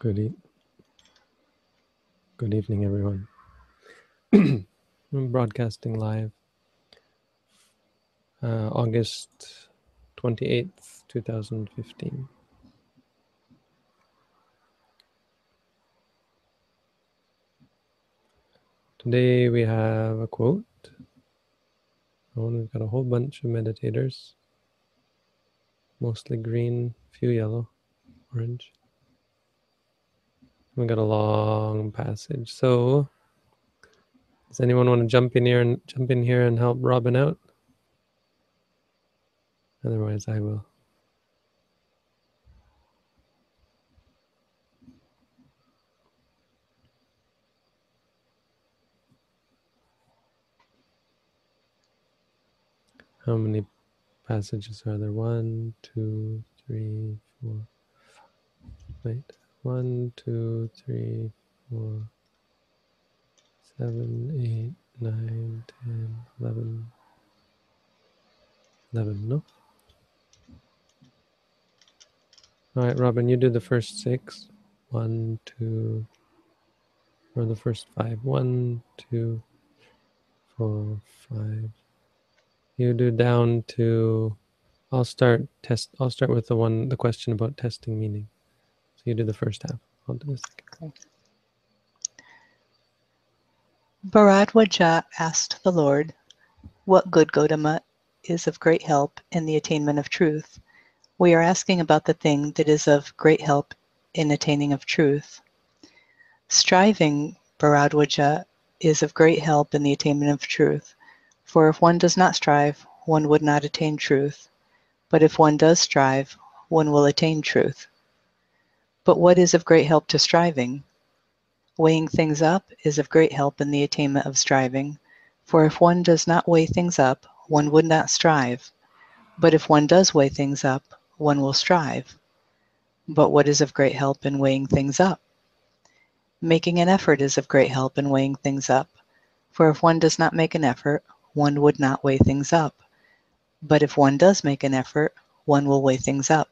Good, e- good evening, everyone. I'm broadcasting live, uh, August 28th, 2015. Today we have a quote. Oh, we've got a whole bunch of meditators, mostly green, few yellow, orange. We got a long passage. So, does anyone want to jump in here and jump in here and help Robin out? Otherwise, I will. How many passages are there? One, two, three, four. Wait. One, two, three, four, seven, eight, nine, ten, eleven. Eleven, no? All right, Robin, you do the first six. One, two, or the first five. One, two, four, five. You do down to. I'll start test. I'll start with the one, the question about testing meaning. So you do the first half. I'll do the second. Bharadwaja asked the Lord, What good Gotama is of great help in the attainment of truth? We are asking about the thing that is of great help in attaining of truth. Striving, Bharadwaja, is of great help in the attainment of truth. For if one does not strive, one would not attain truth. But if one does strive, one will attain truth. But what is of great help to striving? Weighing things up is of great help in the attainment of striving, for if one does not weigh things up, one would not strive. But if one does weigh things up, one will strive. But what is of great help in weighing things up? Making an effort is of great help in weighing things up, for if one does not make an effort, one would not weigh things up. But if one does make an effort, one will weigh things up.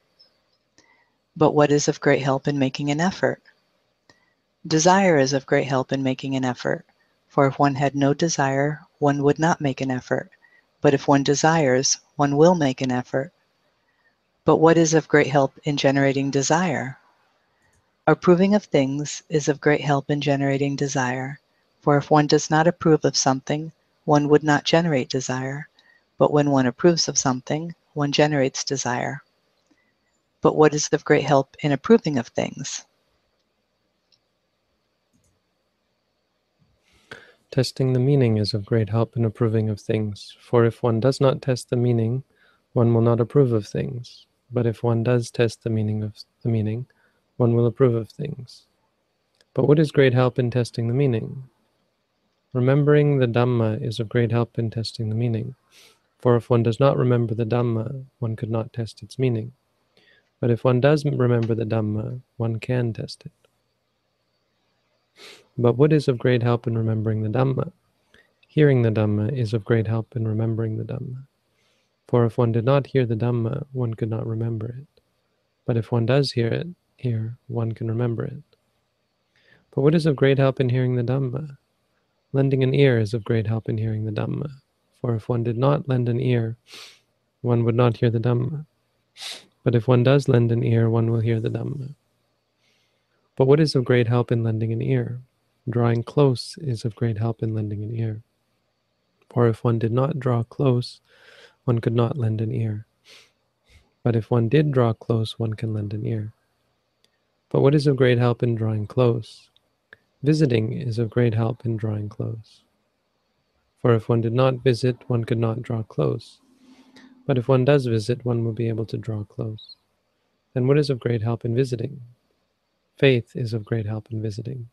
But what is of great help in making an effort? Desire is of great help in making an effort, for if one had no desire, one would not make an effort. But if one desires, one will make an effort. But what is of great help in generating desire? Approving of things is of great help in generating desire, for if one does not approve of something, one would not generate desire. But when one approves of something, one generates desire. But what is of great help in approving of things? Testing the meaning is of great help in approving of things, for if one does not test the meaning, one will not approve of things. But if one does test the meaning of the meaning, one will approve of things. But what is great help in testing the meaning? Remembering the Dhamma is of great help in testing the meaning, for if one does not remember the Dhamma, one could not test its meaning. But if one does remember the Dhamma, one can test it. But what is of great help in remembering the Dhamma? Hearing the Dhamma is of great help in remembering the Dhamma. For if one did not hear the Dhamma, one could not remember it. But if one does hear it, here, one can remember it. But what is of great help in hearing the Dhamma? Lending an ear is of great help in hearing the Dhamma. For if one did not lend an ear, one would not hear the Dhamma. But if one does lend an ear, one will hear the Dhamma. But what is of great help in lending an ear? Drawing close is of great help in lending an ear. For if one did not draw close, one could not lend an ear. But if one did draw close, one can lend an ear. But what is of great help in drawing close? Visiting is of great help in drawing close. For if one did not visit, one could not draw close. But if one does visit, one will be able to draw close. Then what is of great help in visiting? Faith is of great help in visiting.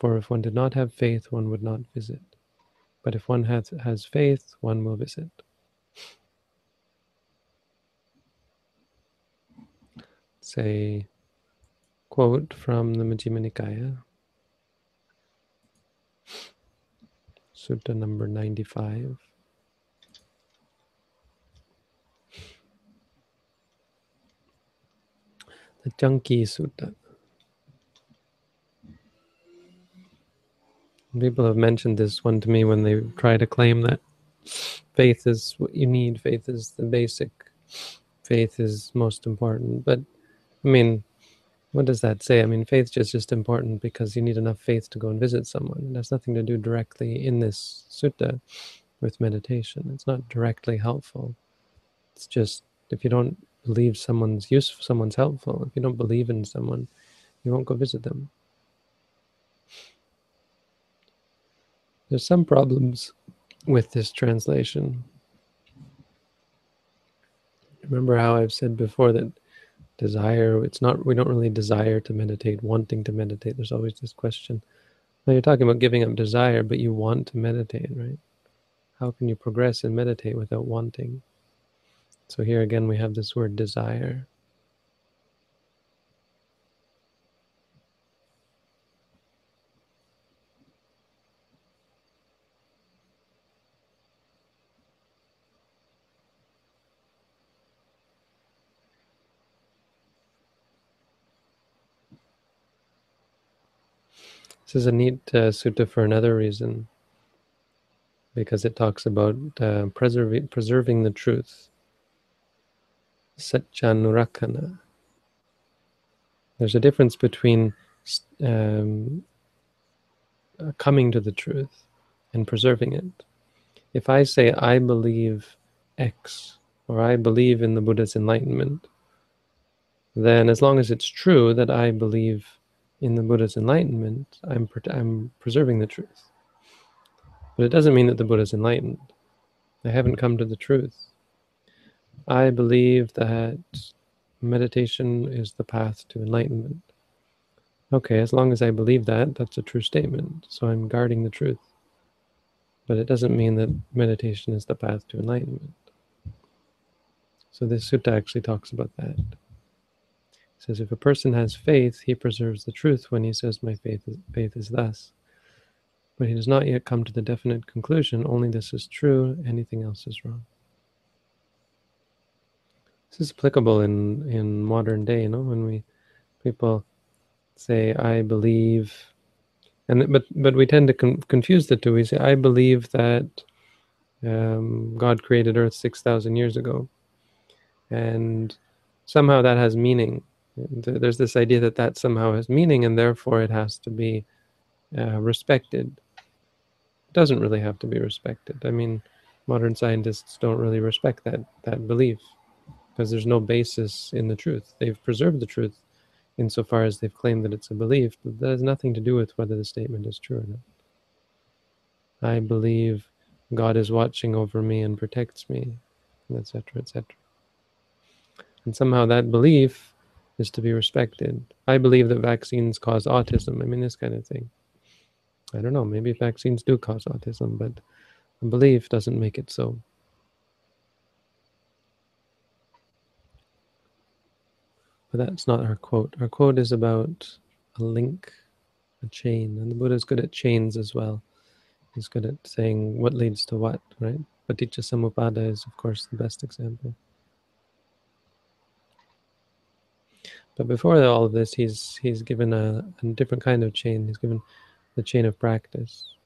For if one did not have faith, one would not visit. But if one has, has faith, one will visit. Say, quote from the Majjhima Nikaya, Sutta number 95. The Canki Sutta. People have mentioned this one to me when they try to claim that faith is what you need, faith is the basic, faith is most important. But I mean, what does that say? I mean, faith is just important because you need enough faith to go and visit someone. It has nothing to do directly in this sutta with meditation. It's not directly helpful. It's just if you don't believe someone's useful, someone's helpful, if you don't believe in someone, you won't go visit them. There's some problems with this translation. Remember how I've said before that desire, it's not, we don't really desire to meditate, wanting to meditate. There's always this question. Now you're talking about giving up desire, but you want to meditate, right? How can you progress and meditate without wanting? So here again, we have this word desire. This is a neat uh, sutta for another reason, because it talks about uh, preserving, preserving the truth. Saccanurakkhana. There's a difference between um, uh, coming to the truth and preserving it. If I say, I believe X, or I believe in the Buddha's enlightenment, then as long as it's true that I believe in the Buddha's enlightenment, I'm, I'm preserving the truth. But it doesn't mean that the Buddha's enlightened. I haven't come to the truth. I believe that meditation is the path to enlightenment. Okay, as long as I believe that, that's a true statement. So I'm guarding the truth. But it doesn't mean that meditation is the path to enlightenment. So this sutta actually talks about that. It says if a person has faith, he preserves the truth when he says, My faith is, faith is thus. But he does not yet come to the definite conclusion, only this is true, anything else is wrong. This is applicable in in modern day, you know, when we people say I believe, and but but we tend to con- confuse the two. We say I believe that um, God created Earth six thousand years ago, and somehow that has meaning. There's this idea that that somehow has meaning, and therefore it has to be uh, respected. It doesn't really have to be respected. I mean, modern scientists don't really respect that that belief because there's no basis in the truth. They've preserved the truth insofar as they've claimed that it's a belief, but that has nothing to do with whether the statement is true or not. I believe God is watching over me and protects me, etc., etc. And somehow that belief is to be respected. I believe that vaccines cause autism. I mean, this kind of thing. I don't know, maybe vaccines do cause autism, but a belief doesn't make it so. But that's not our quote. Our quote is about a link, a chain. And the Buddha is good at chains as well. He's good at saying what leads to what, right? Paticca Samuppada is, of course, the best example. But before all of this, he's he's given a, a different kind of chain. He's given the chain of practice.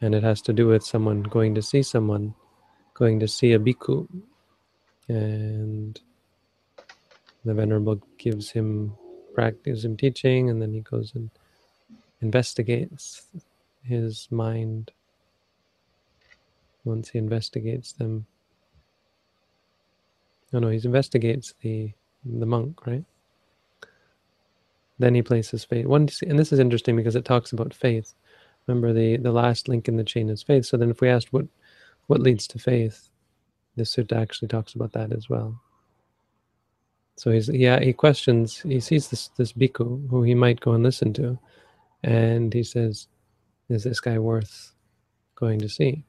And it has to do with someone going to see someone, going to see a bhikkhu, and the venerable gives him practice him teaching and then he goes and investigates his mind once he investigates them. No no he investigates the the monk right? Then he places faith. One and this is interesting because it talks about faith. Remember the the last link in the chain is faith. So then if we asked what what leads to faith the sutta actually talks about that as well. So he's yeah he questions he sees this this bhikkhu who he might go and listen to, and he says, "Is this guy worth going to see?"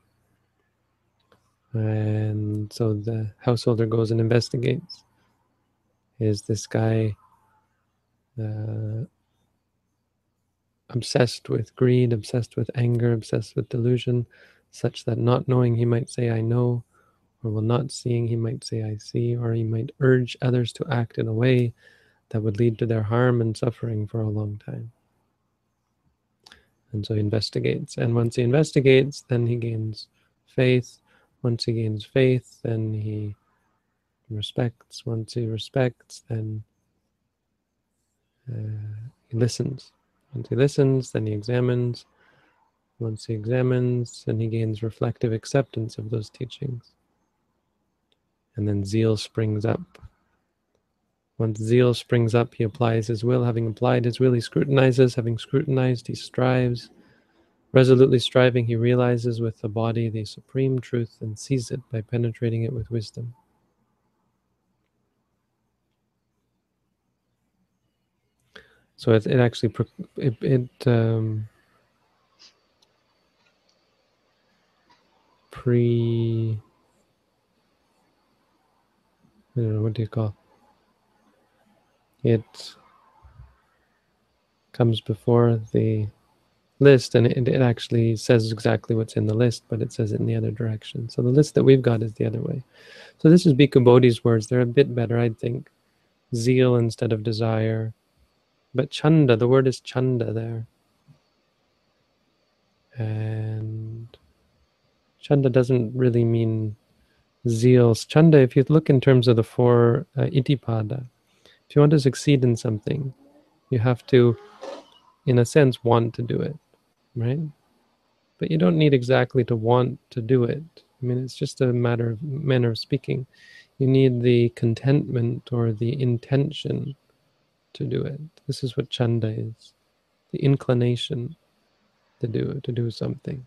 And so the householder goes and investigates. Is this guy uh, obsessed with greed, obsessed with anger, obsessed with delusion, such that not knowing he might say, "I know," or while not seeing, he might say, I see, or he might urge others to act in a way that would lead to their harm and suffering for a long time. And so he investigates. And once he investigates, then he gains faith. Once he gains faith, then he respects. Once he respects, then uh, he listens. Once he listens, then he examines. Once he examines, then he gains reflective acceptance of those teachings. And then zeal springs up. Once zeal springs up, he applies his will. Having applied his will, he scrutinizes. Having scrutinized, he strives. Resolutely striving, he realizes with the body the supreme truth and sees it by penetrating it with wisdom. So it, it actually it, it um, pre what do you call? It comes before the list and it, it actually says exactly what's in the list but it says it in the other direction. So the list that we've got is the other way. So this is Bhikkhu Bodhi's words. They're a bit better I think. Zeal instead of desire. But chanda, the word is chanda there. And chanda doesn't really mean zeal. Chanda, if you look in terms of the four uh, iddhipada, if you want to succeed in something, you have to, in a sense, want to do it, right? But you don't need exactly to want to do it. I mean, it's just a matter of manner of speaking. You need the contentment or the intention to do it. This is what chanda is, the inclination to do to do something.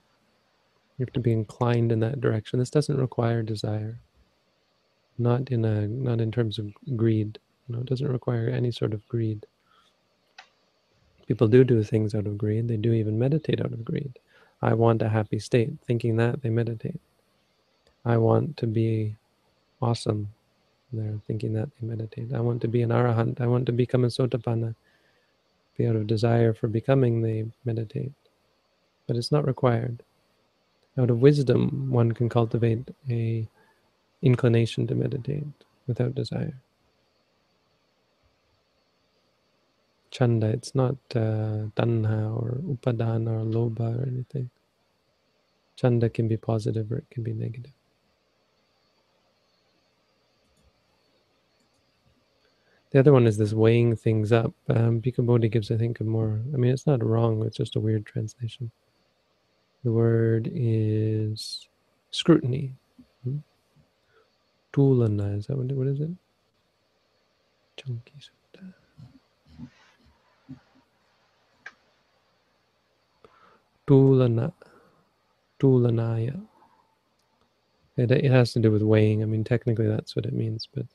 You have to be inclined in that direction. This doesn't require desire. Not in a not in terms of greed. No, it doesn't require any sort of greed. People do do things out of greed. They do even meditate out of greed. I want a happy state. Thinking that, they meditate. I want to be awesome. They're thinking that they meditate. I want to be an arahant. I want to become a sotapanna. Be out of desire for becoming, they meditate. But it's not required. Out of wisdom, one can cultivate a inclination to meditate without desire. Chanda, it's not uh, tanha or upadana or lobha or anything. Chanda can be positive or it can be negative. The other one is this weighing things up. Um, Bhikkhu Bodhi gives, I think, a more, I mean, it's not wrong, it's just a weird translation. The word is scrutiny. Hmm? Tulana, is that what, what is it? Canki Sutta. Tulana. Tulanaya. It, it has to do with weighing. I mean, technically that's what it means, but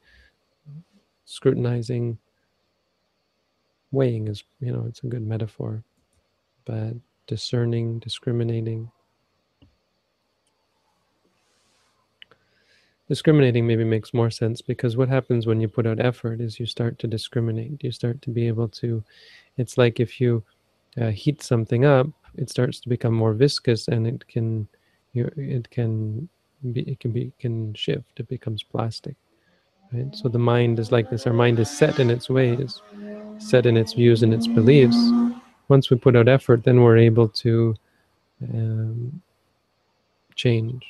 scrutinizing, weighing is, you know, it's a good metaphor, but discerning, discriminating. Discriminating maybe makes more sense because what happens when you put out effort is you start to discriminate. You start to be able to, it's like if you uh, heat something up, it starts to become more viscous and it can, you, it can be, it can be, can shift. It becomes plastic. Right? So the mind is like this. Our mind is set in its ways, set in its views and its beliefs. Once we put out effort, then we're able to um, change.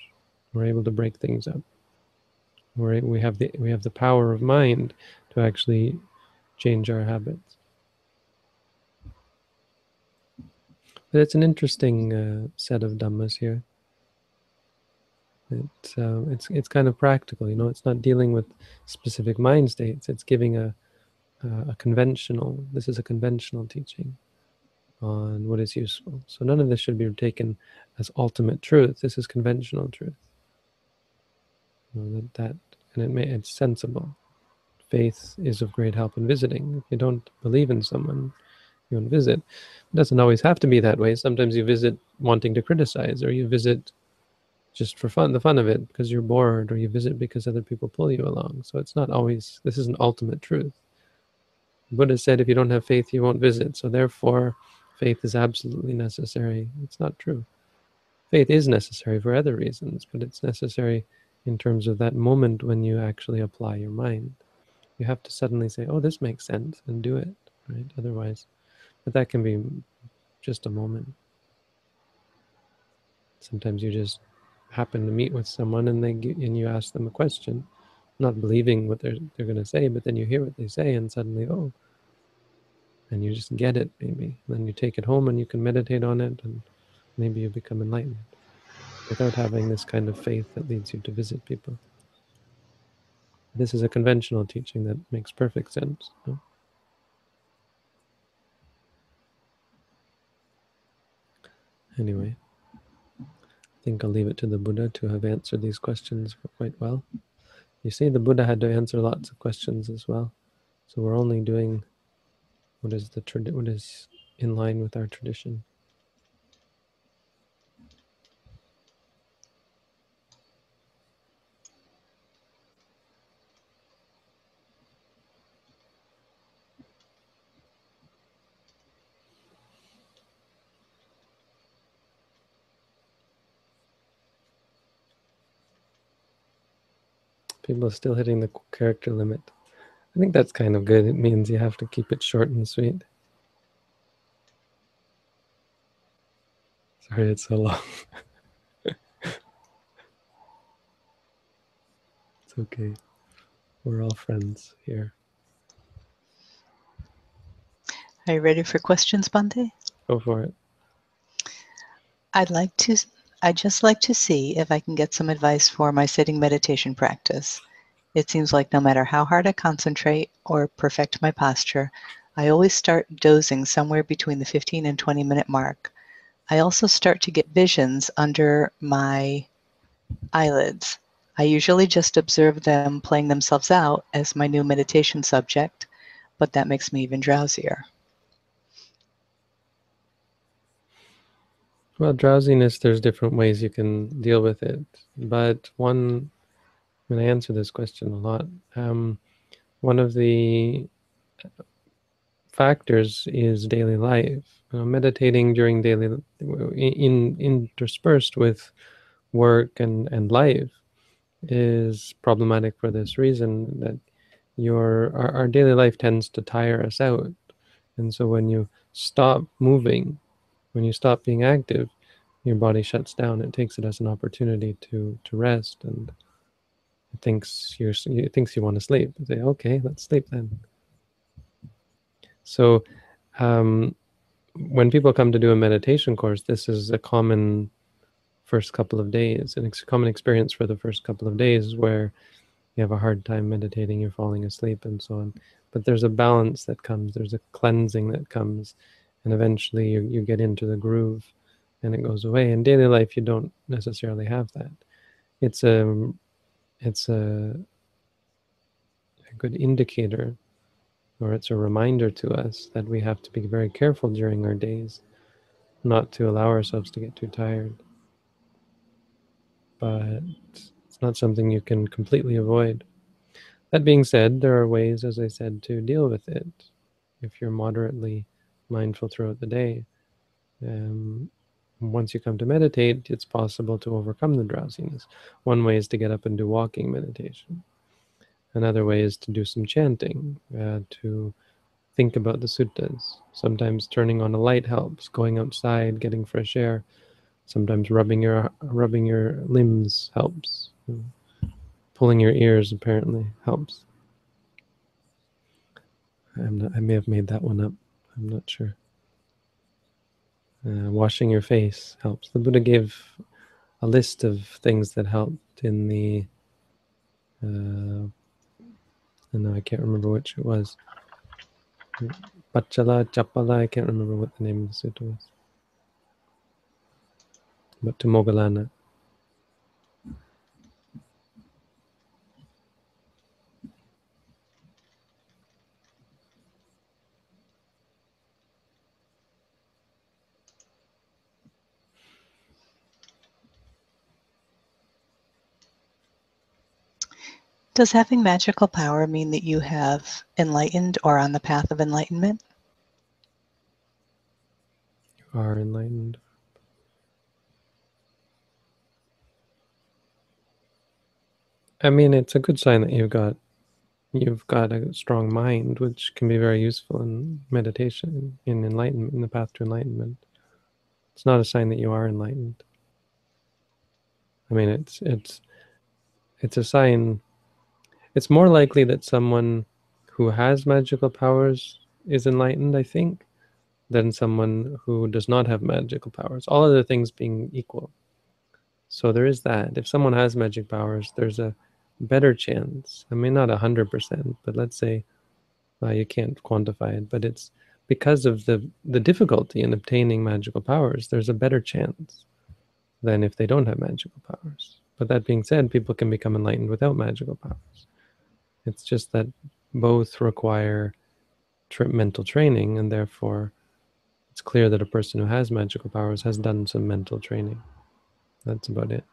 We're able to break things up. We're, we have the we have the power of mind to actually change our habits. But it's an interesting uh, set of dhammas here. It's uh, it's it's kind of practical, you know. It's not dealing with specific mind states. It's giving a a conventional. This is a conventional teaching on what is useful. So none of this should be taken as ultimate truth. This is conventional truth. You know, that, that and it may it's sensible. Faith is of great help in visiting. If you don't believe in someone, you don't visit. It doesn't always have to be that way. Sometimes you visit wanting to criticize, or you visit just for fun, the fun of it, because you're bored, or you visit because other people pull you along. So it's not always, this is an ultimate truth. Buddha said, if you don't have faith, you won't visit. So therefore, faith is absolutely necessary. It's not true. Faith is necessary for other reasons, but it's necessary in terms of that moment when you actually apply your mind. You have to suddenly say, "Oh, this makes sense," and do it, right? Otherwise, but that can be just a moment. Sometimes you just happen to meet with someone and they and you ask them a question, not believing what they're they're going to say, but then you hear what they say and suddenly, oh, and you just get it maybe. Then you take it home and you can meditate on it and maybe you become enlightened without having this kind of faith that leads you to visit people. This is a conventional teaching that makes perfect sense. No? Anyway, I think I'll leave it to the Buddha to have answered these questions quite well. You see, the Buddha had to answer lots of questions as well. So we're only doing what is the what is in line with our tradition. People are still hitting the character limit. I think that's kind of good. It means you have to keep it short and sweet. Sorry, it's so long. it's okay. We're all friends here. Are you ready for questions, Bhante? Go for it. I'd like to I'd just like to see if I can get some advice for my sitting meditation practice. It seems like no matter how hard I concentrate or perfect my posture, I always start dozing somewhere between the 15 and 20 minute mark. I also start to get visions under my eyelids. I usually just observe them playing themselves out as my new meditation subject, but that makes me even drowsier. Well, drowsiness, there's different ways you can deal with it. But one, I'm going answer this question a lot. Um, one of the factors is daily life. Uh, meditating during daily, in, interspersed with work and, and life is problematic for this reason that your our, our daily life tends to tire us out. And so when you stop moving, when you stop being active, your body shuts down. It takes it as an opportunity to to rest, and thinks you're it thinks you want to sleep. Say, okay, let's sleep then. So, um, when people come to do a meditation course, this is a common first couple of days, an ex- common experience for the first couple of days where you have a hard time meditating, you're falling asleep, and so on. But there's a balance that comes. There's a cleansing that comes and eventually you, you get into the groove and it goes away in daily life you don't necessarily have that it's a it's a, a good indicator or it's a reminder to us that we have to be very careful during our days not to allow ourselves to get too tired but it's not something you can completely avoid that being said there are ways as i said to deal with it if you're moderately mindful throughout the day. Um, once you come to meditate, it's possible to overcome the drowsiness. One way is to get up and do walking meditation. Another way is to do some chanting, uh, to think about the suttas. Sometimes turning on a light helps. Going outside, getting fresh air. Sometimes rubbing your rubbing your limbs helps. Pulling your ears apparently helps. Not, i may have made that one up. I'm not sure. Uh, washing your face helps. The Buddha gave a list of things that helped in the. Uh, no, I can't remember which it was. Pachala, Chapala, I can't remember what the name of the sutta was. But to Moggallana. Does having magical power mean that you have enlightened or on the path of enlightenment? You are enlightened. I mean, it's a good sign that you've got you've got a strong mind, which can be very useful in meditation, in enlightenment, in the path to enlightenment. It's not a sign that you are enlightened. I mean, it's it's it's a sign. It's more likely that someone who has magical powers is enlightened, I think, than someone who does not have magical powers. All other things being equal. So there is that. If someone has magic powers, there's a better chance. I mean, not a hundred percent, but let's say you can't quantify it, but it's because of the the difficulty in obtaining magical powers. There's a better chance than if they don't have magical powers. But that being said, people can become enlightened without magical powers. It's just that both require tra- mental training, and therefore, it's clear that a person who has magical powers has done some mental training. That's about it.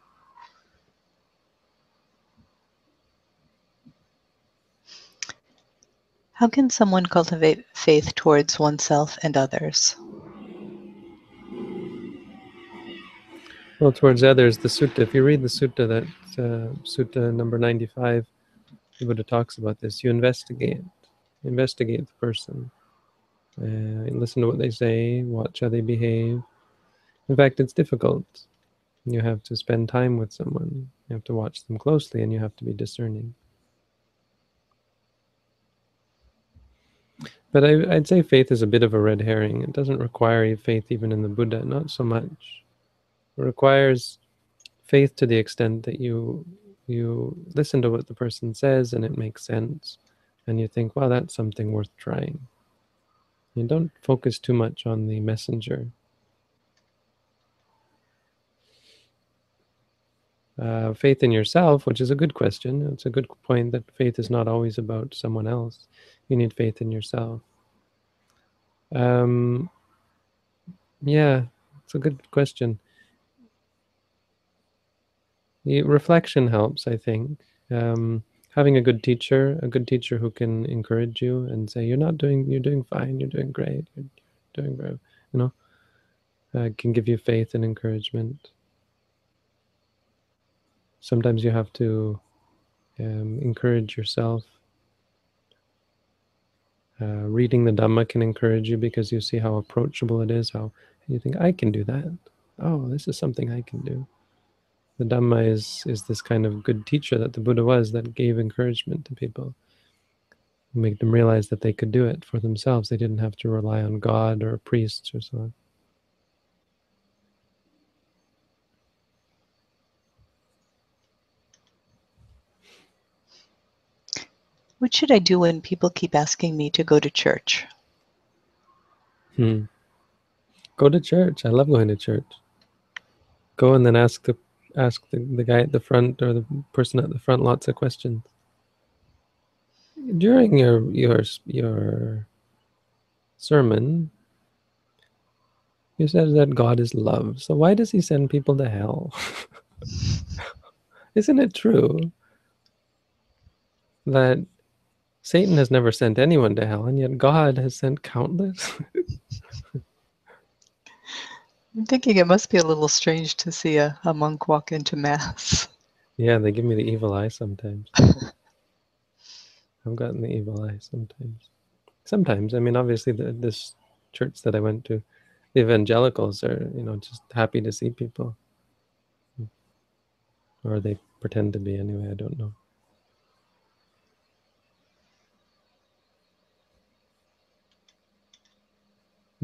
How can someone cultivate faith towards oneself and others? Well, towards others, the sutta, if you read the sutta, that uh, sutta number 95, the Buddha talks about this. You investigate, investigate the person. Uh, listen to what they say, watch how they behave. In fact, it's difficult. You have to spend time with someone. You have to watch them closely and you have to be discerning. But I, would say faith is a bit of a red herring. It doesn't require faith even in the Buddha, not so much. It requires faith to the extent that you you listen to what the person says and it makes sense, and you think, "Wow, that's something worth trying." You don't focus too much on the messenger. Uh, faith in yourself, which is a good question. It's a good point that faith is not always about someone else. You need faith in yourself. Um, yeah, it's a good question. The reflection helps, I think. Um, having a good teacher, a good teacher who can encourage you and say, "You're not doing, you're doing fine, you're doing great, you're doing very," you know, uh, can give you faith and encouragement. Sometimes you have to um, encourage yourself uh, reading the Dhamma can encourage you because you see how approachable it is. How you think I can do that. Oh, this is something I can do. The Dhamma is is this kind of good teacher that the Buddha was that gave encouragement to people, make them realize that they could do it for themselves. They didn't have to rely on God or priests or so on. What should I do when people keep asking me to go to church? Hmm. Go to church. I love going to church. Go and then ask the ask the, the guy at the front or the person at the front lots of questions. During your your your sermon, you said that God is love. So why does he send people to hell? Isn't it true that Satan has never sent anyone to hell, and yet God has sent countless. I'm thinking it must be a little strange to see a, a monk walk into Mass. Yeah, they give me the evil eye sometimes. I've gotten the evil eye sometimes. Sometimes, I mean, obviously, the, this church that I went to, the evangelicals are, you know, just happy to see people. Hmm. Or they pretend to be anyway, I don't know.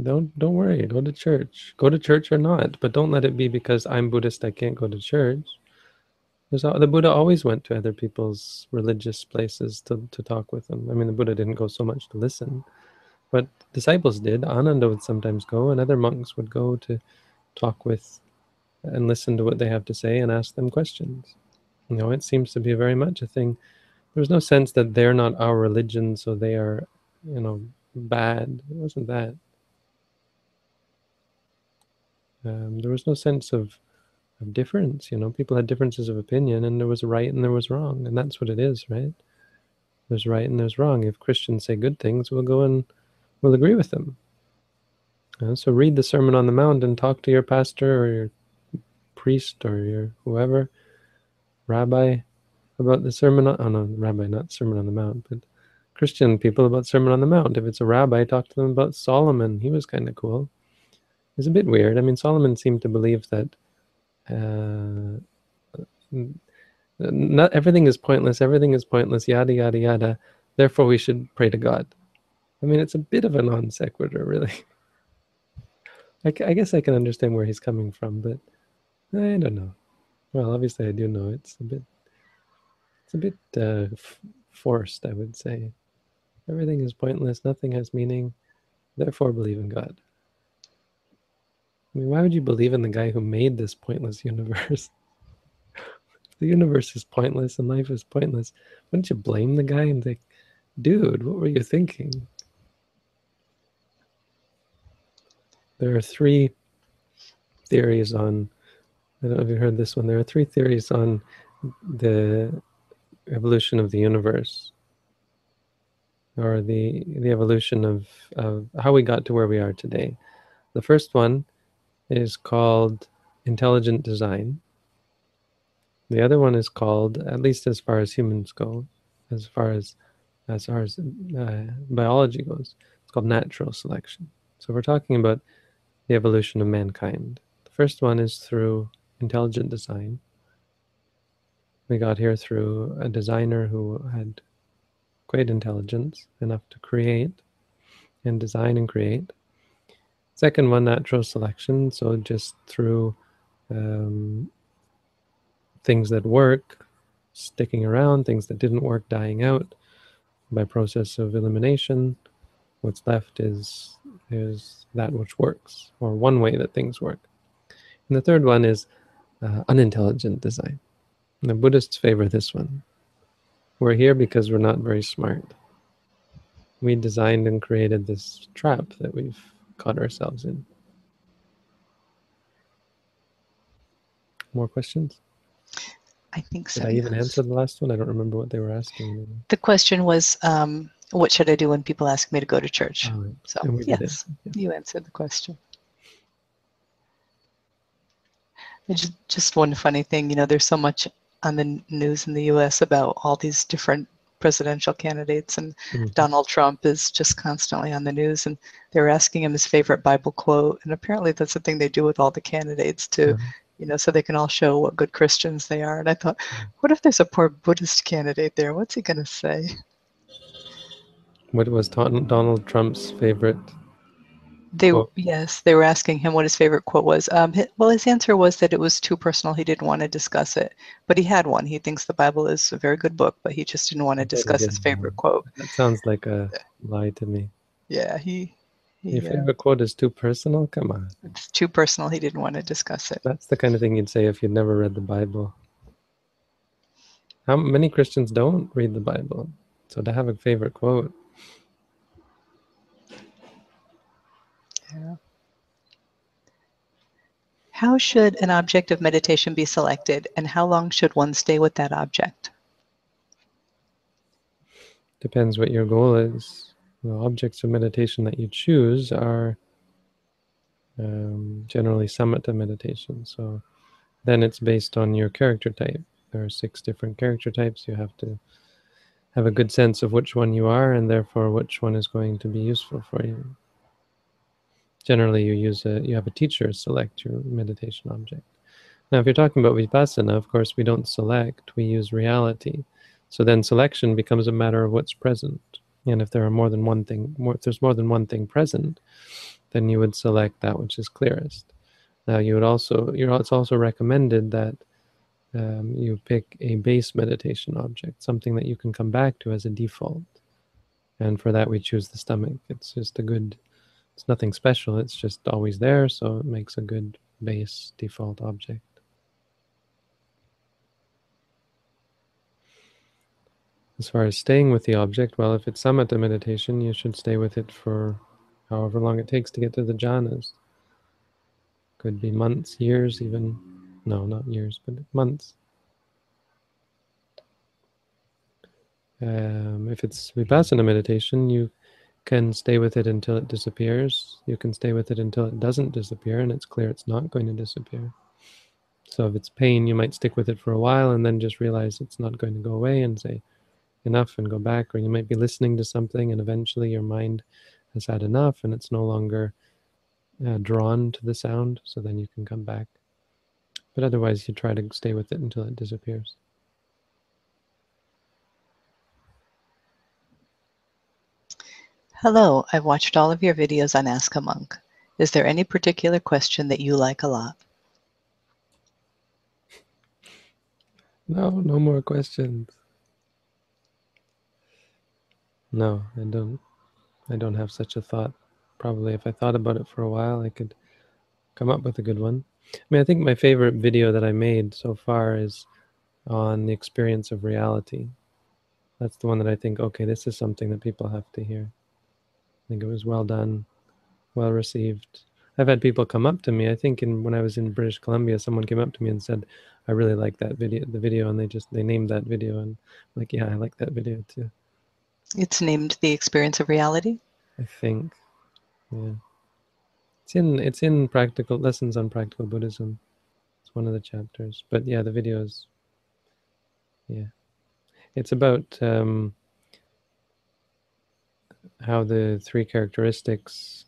Don't don't worry. Go to church. Go to church or not, but don't let it be because I'm Buddhist. I can't go to church. The Buddha always went to other people's religious places to to talk with them. I mean, the Buddha didn't go so much to listen, but disciples did. Ananda would sometimes go, and other monks would go to talk with and listen to what they have to say and ask them questions. You know, it seems to be very much a thing. There's no sense that they're not our religion, so they are, you know, bad. It wasn't that. Um, there was no sense of of difference. You know, people had differences of opinion, and there was right and there was wrong, and that's what it is, right? There's right and there's wrong. If Christians say good things, we'll go and we'll agree with them. Uh, so read the Sermon on the Mount and talk to your pastor or your priest or your whoever, rabbi, about the Sermon on, oh no, Rabbi, not Sermon on the Mount, but Christian people about Sermon on the Mount. If it's a rabbi, talk to them about Solomon. He was kind of cool. It's a bit weird. I mean, Solomon seemed to believe that uh, not everything is pointless. Everything is pointless. Yada yada yada. Therefore, we should pray to God. I mean, it's a bit of a non sequitur, really. I, I guess I can understand where he's coming from, but I don't know. Well, obviously, I do know it's a bit. It's a bit uh, forced, I would say. Everything is pointless, nothing has meaning, therefore believe in God. I mean, why would you believe in the guy who made this pointless universe? the universe is pointless and life is pointless. Wouldn't you blame the guy and think, dude, what were you thinking? There are three theories on, I don't know if you heard this one, there are three theories on the evolution of the universe or the the evolution of, of how we got to where we are today. The first one is called intelligent design. The other one is called, at least as far as humans go, as far as as far as uh, biology goes, it's called natural selection. So we're talking about the evolution of mankind. The first one is through intelligent design. We got here through a designer who had great intelligence enough to create and design and create. Second one, natural selection. So just through um, things that work, sticking around, things that didn't work, dying out by process of elimination. What's left is is that which works, or one way that things work. And the third one is uh, unintelligent design. The Buddhists favor this one. We're here because we're not very smart. We designed and created this trap that we've caught ourselves in. More questions? I think so. Did I even answer the last one? I don't remember what they were asking. The question was, um, what should I do when people ask me to go to church? Oh, so, yes, yeah. you answered the question. Just, just one funny thing, you know, there's so much on the news in the US about all these different presidential candidates and mm-hmm. Donald Trump is just constantly on the news and they're asking him his favorite Bible quote and apparently that's the thing they do with all the candidates too. Mm-hmm. You know, so they can all show what good Christians they are. And I thought, what if there's a poor Buddhist candidate there? What's he going to say? What was Donald Trump's favorite they quote. yes, they were asking him what his favorite quote was. Um, well, his answer was that it was too personal. He didn't want to discuss it, but he had one. He thinks the Bible is a very good book, but he just didn't want to discuss his favorite quote. That sounds like a lie to me. Yeah, he. he Your favorite uh, quote is too personal. Come on. It's too personal. He didn't want to discuss it. That's the kind of thing you'd say if you'd never read the Bible. How many Christians don't read the Bible? So to have a favorite quote Yeah. How should an object of meditation be selected and how long should one stay with that object? Depends what your goal is. The objects of meditation that you choose are um, generally samatha meditation. So then it's based on your character type. There are six different character types. You have to have a good sense of which one you are and therefore which one is going to be useful for you generally you use a you have a teacher select your meditation object. Now, if you're talking about vipassana, of course, we don't select; we use reality. So then, selection becomes a matter of what's present. And if there are more than one thing, more, if there's more than one thing present, then you would select that which is clearest. Now, you would also it's also recommended that um, you pick a base meditation object, something that you can come back to as a default. And for that, we choose the stomach. It's just a good it's nothing special, it's just always there, so it makes a good base default object. As far as staying with the object, well, if it's samatha meditation, you should stay with it for however long it takes to get to the jhanas. Could be months, years, even. No, not years, but months. Um, if it's vipassana meditation, you can stay with it until it disappears. You can stay with it until it doesn't disappear and it's clear it's not going to disappear. So if it's pain, you might stick with it for a while and then just realize it's not going to go away and say enough and go back. Or you might be listening to something and eventually your mind has had enough and it's no longer uh, drawn to the sound. So then you can come back. But otherwise, you try to stay with it until it disappears. Hello, I've watched all of your videos on Ask a Monk. Is there any particular question that you like a lot? No, no more questions. No, I don't. I don't have such a thought. Probably if I thought about it for a while, I could come up with a good one. I mean, I think my favorite video that I made so far is on the experience of reality. That's the one that I think, okay, this is something that people have to hear. I think it was well done, well received. I've had people come up to me. I think in when I was in British Columbia, someone came up to me and said, "I really like that video, the video," and they just they named that video, and I'm like, yeah, I like that video too. It's named "The Experience of Reality." I think, yeah. It's in it's in practical lessons on practical Buddhism. It's one of the chapters, but yeah, the videos. Yeah, it's about um, how the three characteristics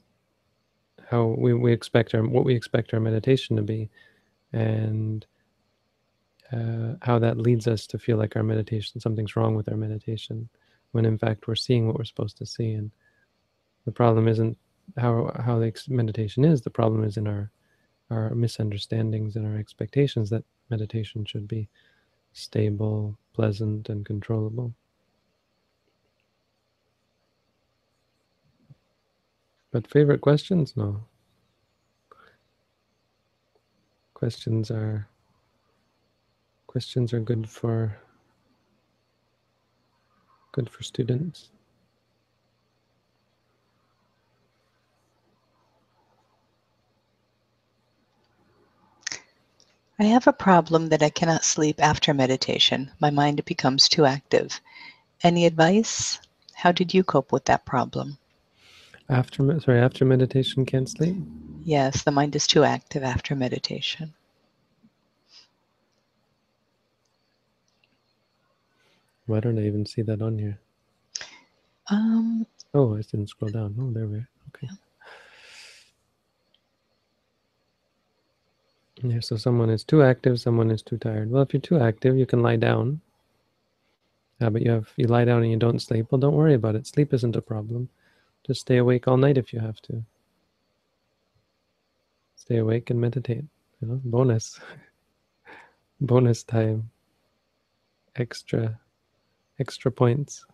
how we, we expect our what we expect our meditation to be and uh, how that leads us to feel like our meditation something's wrong with our meditation when in fact we're seeing what we're supposed to see. And the problem isn't how how the meditation is. The problem is in our our misunderstandings and our expectations that meditation should be stable pleasant and controllable But favorite questions? No. Questions are questions are good for good for students. I have a problem that I cannot sleep after meditation. My mind becomes too active. Any advice? How did you cope with that problem? After sorry, after meditation can't sleep? Yes, the mind is too active after meditation. Why don't I even see that on here? Um, oh, I didn't scroll down. Oh, there we are. Okay. Yeah. yeah, so someone is too active, someone is too tired. Well, if you're too active, you can lie down. Yeah, but you have you lie down and you don't sleep. Well, don't worry about it. Sleep isn't a problem. Just stay awake all night if you have to. Stay awake and meditate. You know, bonus. bonus time. Extra extra points.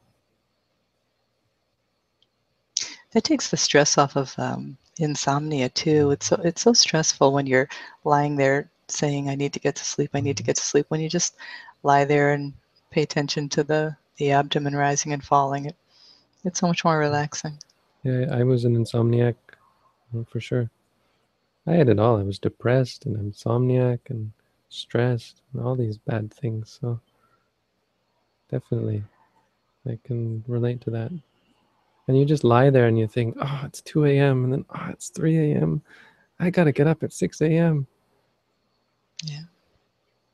That takes the stress off of um, insomnia too. It's so it's so stressful when you're lying there saying, "I need to get to sleep. I need to mm-hmm. get to sleep." When you just lie there and pay attention to the the abdomen rising and falling, it, it's so much more relaxing. Yeah, I was an insomniac for sure. I had it all. I was depressed and insomniac and stressed and all these bad things. So definitely, I can relate to that. And you just lie there and you think, oh, it's 2 a.m. and then, oh, it's 3 a.m. I got to get up at 6 a.m. Yeah.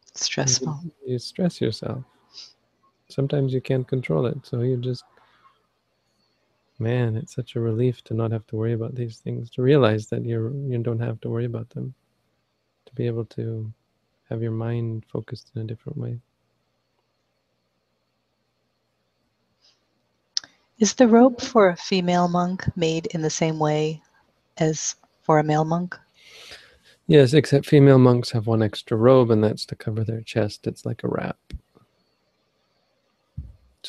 It's stressful. You, you stress yourself. Sometimes you can't control it. So you just man, it's such a relief to not have to worry about these things, to realize that you're you don't have to worry about them, to be able to have your mind focused in a different way. Is the robe for a female monk made in the same way as for a male monk? Yes, except female monks have one extra robe, and that's to cover their chest. It's like a wrap.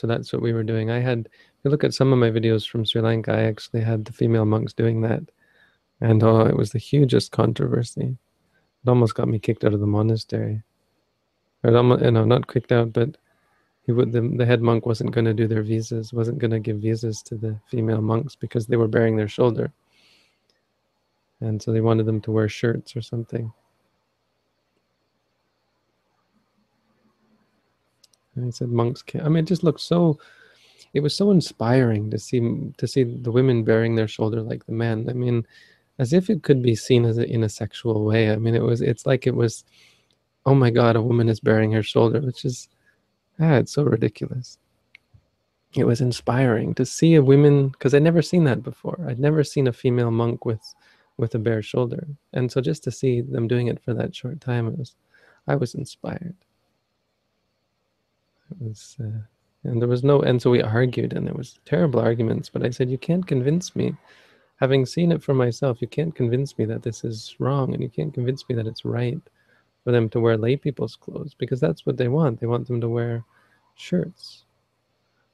So that's what we were doing. I had if you look at some of my videos from Sri Lanka, I actually had the female monks doing that. And oh, it was the hugest controversy. It almost got me kicked out of the monastery. Or almost, you know, not kicked out, but he would the, the head monk wasn't going to do their visas, wasn't going to give visas to the female monks because they were baring their shoulder. And so they wanted them to wear shirts or something. And he said monks can't. I mean, it just looked so it was so inspiring to see to see the women baring their shoulder like the men. I mean, as if it could be seen as a, in a sexual way. I mean, it was it's like it was oh my God, a woman is baring her shoulder, which is, ah, it's so ridiculous. It was inspiring to see a woman, because I'd never seen that before. I'd never seen a female monk with, with a bare shoulder. And so just to see them doing it for that short time, was, I was inspired. Was, uh, and there was no, and so we argued, and there was terrible arguments. But I said, you can't convince me, having seen it for myself, you can't convince me that this is wrong, and you can't convince me that it's right for them to wear lay people's clothes because that's what they want. They want them to wear shirts.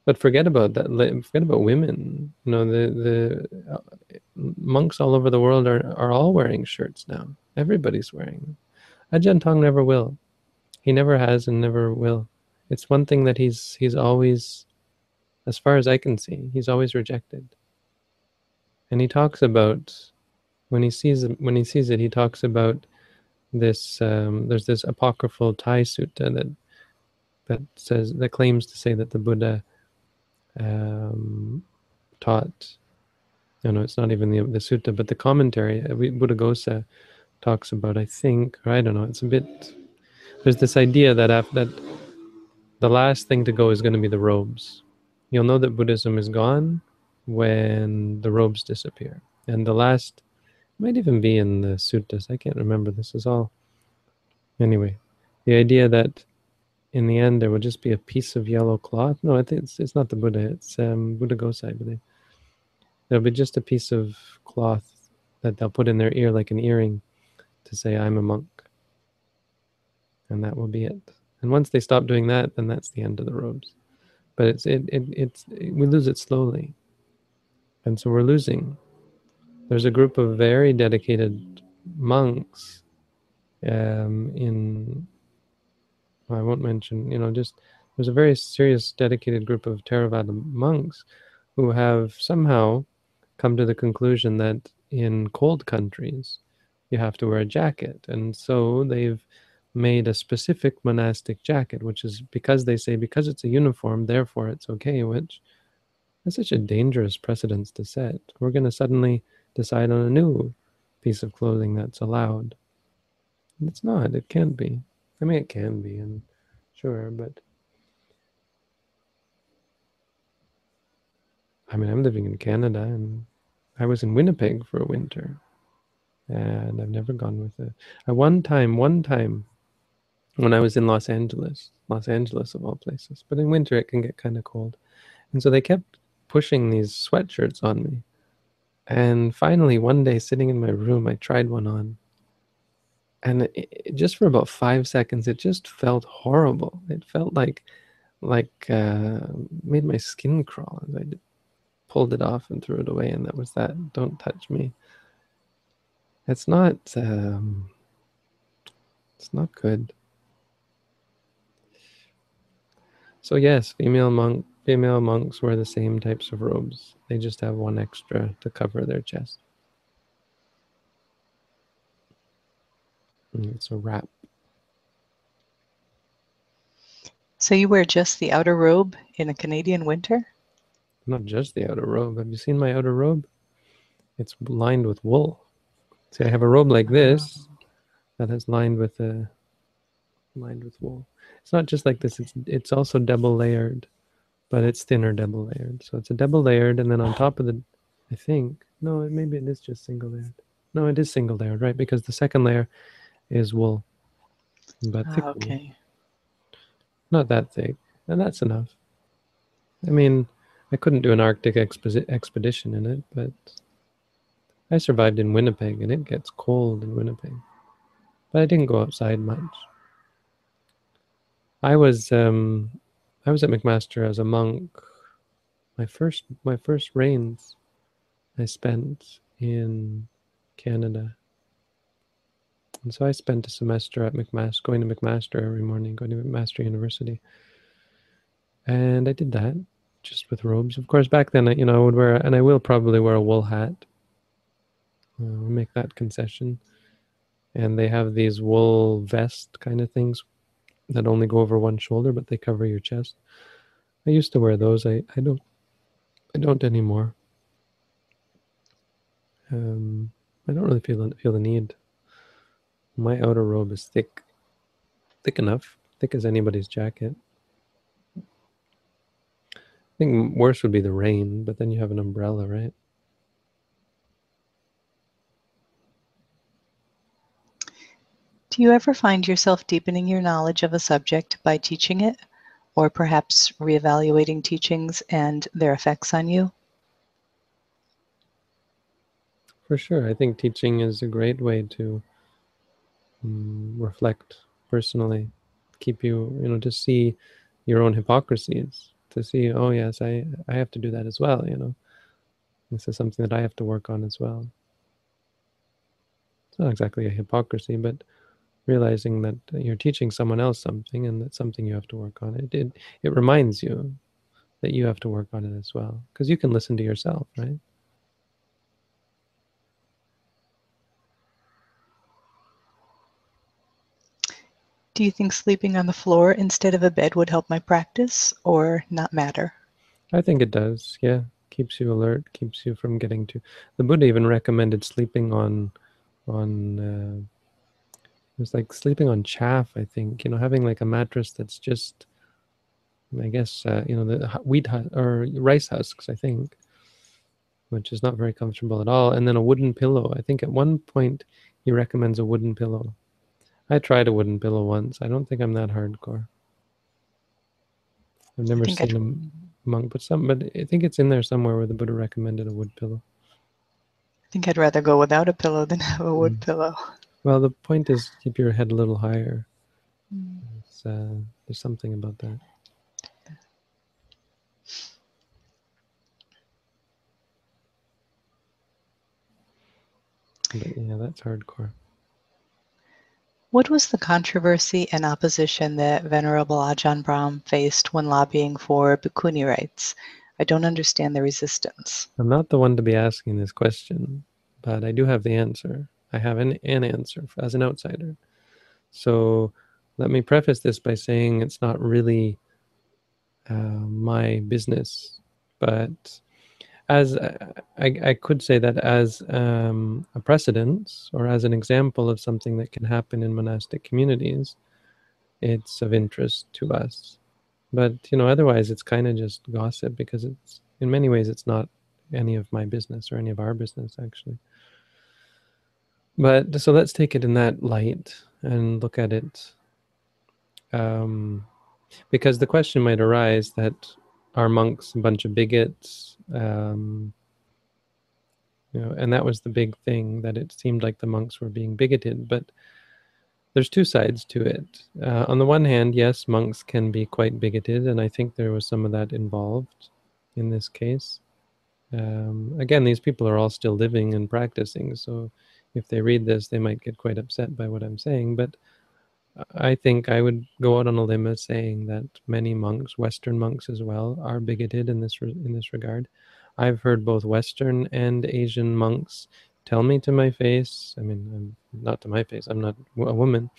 But forget about that. Forget about women. You know, the the uh, monks all over the world are are all wearing shirts now. Everybody's wearing them. Ajahn Tong never will. He never has and never will. It's one thing that he's he's always, as far as I can see, he's always rejected. And he talks about when he sees when he sees it, he talks about this um, there's this apocryphal Thai sutta that that says that claims to say that the Buddha um, taught. No, no, it's not even the the sutta, but the commentary. Uh, Buddhaghosa talks about. I think, or I don't know. It's a bit. There's this idea that after that, the last thing to go is going to be the robes. You'll know that Buddhism is gone when the robes disappear, and the last might even be in the suttas. I can't remember. This is all. Anyway, the idea that in the end there will just be a piece of yellow cloth. No, I think it's, it's not the Buddha. It's um, Buddhaghosa, I believe. There'll be just a piece of cloth that they'll put in their ear like an earring to say, I'm a monk. And that will be it. And once they stop doing that, then that's the end of the robes. But it's it, it it's it, we lose it slowly. And so we're losing there's a group of very dedicated monks um, in I won't mention, you know, just there's a very serious dedicated group of Theravada monks who have somehow come to the conclusion that in cold countries you have to wear a jacket. And so they've made a specific monastic jacket, which is because they say because it's a uniform, therefore it's okay, which is such a dangerous precedence to set. We're going to suddenly decide on a new piece of clothing that's allowed. It's not, it can't be. I mean, it can be, and sure, but I mean, I'm living in Canada and I was in Winnipeg for a winter and I've never gone with it. At one time, one time when I was in Los Angeles, Los Angeles of all places, but in winter it can get kind of cold. And so they kept pushing these sweatshirts on me. And finally, one day, sitting in my room, I tried one on. And it, it, just for about five seconds, it just felt horrible. It felt like, like uh, made my skin crawl. And I pulled it off and threw it away, and that was that. Don't touch me. It's not. Um, it's not good. So yes, female monk Female monks wear the same types of robes. They just have one extra to cover their chest. And it's a wrap. So you wear just the outer robe in a Canadian winter? Not just the outer robe. Have you seen my outer robe? It's lined with wool. See, I have a robe like this that is lined with a lined with wool. It's not just like this. It's it's also double layered but it's thinner double layered. So it's a double layered, and then on top of the, I think, no, maybe it is just single layered. No, it is single layered, right? Because the second layer is wool, but ah, thick okay. Wool. Not that thick, and that's enough. I mean, I couldn't do an Arctic expo- expedition in it, but I survived in Winnipeg, and it gets cold in Winnipeg. But I didn't go outside much. I was um, I was at McMaster as a monk. My first my first rains I spent in Canada. And so I spent a semester at McMaster, going to McMaster every morning, going to McMaster University. And I did that just with robes. Of course, back then, you know, I would wear, and I will probably wear a wool hat. Uh, make that concession. And they have these wool vest kind of things that only go over one shoulder, but they cover your chest. I used to wear those. I, I don't I don't anymore. Um, I don't really feel feel the need. My outer robe is thick, thick enough, thick as anybody's jacket. I think worse would be the rain, but then you have an umbrella, right? Do you ever find yourself deepening your knowledge of a subject by teaching it, or perhaps reevaluating teachings and their effects on you? For sure. I think teaching is a great way to um, reflect personally, keep you, you know, to see your own hypocrisies, to see, oh, yes, I, I have to do that as well, you know. This is something that I have to work on as well. It's not exactly a hypocrisy, but realizing that you're teaching someone else something and that's something you have to work on. It, it, it reminds you that you have to work on it as well because you can listen to yourself, right? Do you think sleeping on the floor instead of a bed would help my practice or not matter? I think it does, yeah. Keeps you alert, keeps you from getting to... The Buddha even recommended sleeping on, on uh, it was like sleeping on chaff, I think, you know, having like a mattress that's just, I guess, uh, you know, the wheat or rice husks, I think, which is not very comfortable at all. And then a wooden pillow. I think at one point he recommends a wooden pillow. I tried a wooden pillow once. I don't think I'm that hardcore. I've never seen I'd... a monk put some, but I think it's in there somewhere where the Buddha recommended a wood pillow. I think I'd rather go without a pillow than have a wood mm. pillow. Well, the point is keep your head a little higher. Mm. Uh, there's something about that. But yeah, that's hardcore. What was the controversy and opposition that Venerable Ajahn Brahm faced when lobbying for bhikkhuni rights? I don't understand the resistance. I'm not the one to be asking this question, but I do have the answer. I have an, an answer as an outsider. So let me preface this by saying it's not really uh, my business, but as I, I could say that as um, a precedent or as an example of something that can happen in monastic communities, it's of interest to us. But you know, otherwise, it's kind of just gossip because it's in many ways it's not any of my business or any of our business actually. But so let's take it in that light and look at it, um, because the question might arise that are monks a bunch of bigots? Um, you know, and that was the big thing that it seemed like the monks were being bigoted. But there's two sides to it. Uh, on the one hand, yes, monks can be quite bigoted, and I think there was some of that involved in this case. Um, again, these people are all still living and practicing, so if they read this, they might get quite upset by what I'm saying. But I think I would go out on a limb as saying that many monks, Western monks as well, are bigoted in this in this regard. I've heard both Western and Asian monks tell me to my face. I mean, I'm not to my face. I'm not a woman,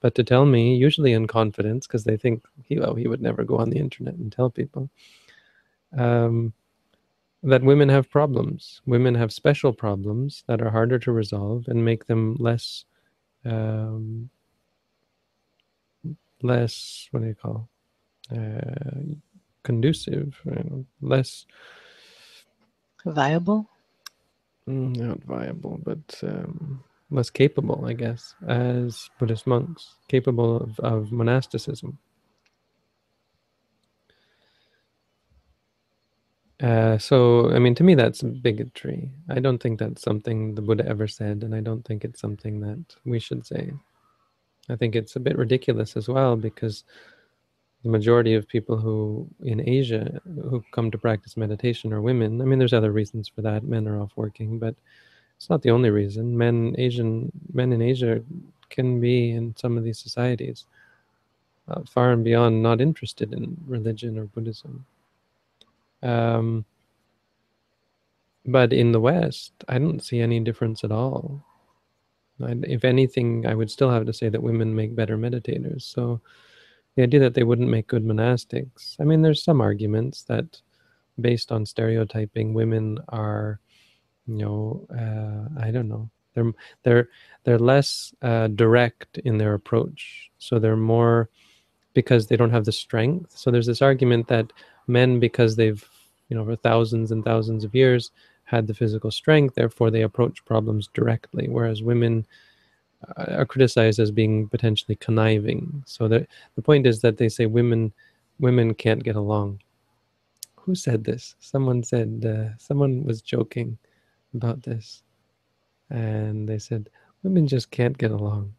but to tell me, usually in confidence, because they think he well, he would never go on the internet and tell people um, that women have problems. Women have special problems that are harder to resolve and make them less. Um, less what do you call uh, conducive less viable mm, not viable but um, less capable i guess as buddhist monks capable of, of monasticism Uh, so, I mean, to me, that's bigotry. I don't think that's something the Buddha ever said, and I don't think it's something that we should say. I think it's a bit ridiculous as well because the majority of people who in Asia who come to practice meditation are women. I mean, there's other reasons for that. Men are off working, but it's not the only reason. Men, Asian men in Asia, can be in some of these societies uh, far and beyond not interested in religion or Buddhism. Um, but in the West, I don't see any difference at all I, if anything, I would still have to say that women make better meditators. So the idea that they wouldn't make good monastics, I mean, there's some arguments that based on stereotyping, women are, you know, uh, I don't know, They're they're they're less uh, direct in their approach. So they're more because they don't have the strength. So there's this argument that men, because they've you know for thousands and thousands of years had the physical strength, therefore they approach problems directly, whereas women uh, are criticized as being potentially conniving. So the the point is that they say women women can't get along. Who said this? Someone said uh, someone was joking about this, and they said women just can't get along.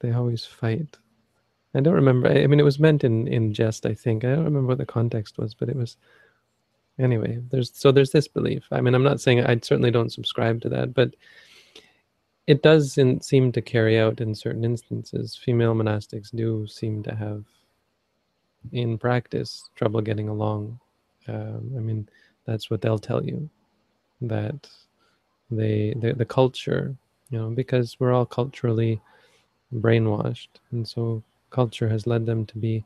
They always fight. I don't remember. I mean, it was meant in in jest. I think I don't remember what the context was, but it was anyway there's so there's this belief i mean i'm not saying i certainly don't subscribe to that but it does in, seem to carry out in certain instances female monastics do seem to have in practice trouble getting along um, i mean that's what they'll tell you that they the, the culture you know because we're all culturally brainwashed and so culture has led them to be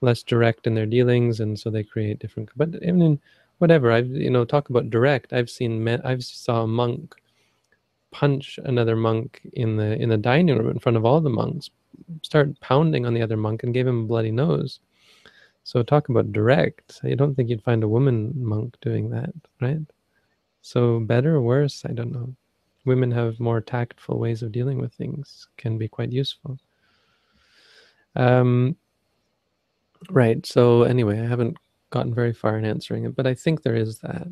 less direct in their dealings, and so they create different. But I mean, whatever. I've you know talk about direct. I've seen men. I've saw a monk punch another monk in the in the dining room in front of all the monks, start pounding on the other monk and gave him a bloody nose. So talk about direct. I don't think you'd find a woman monk doing that, right? So better or worse, I don't know. Women have more tactful ways of dealing with things, can be quite useful. Um, Right. So anyway, I haven't gotten very far in answering it, but I think there is that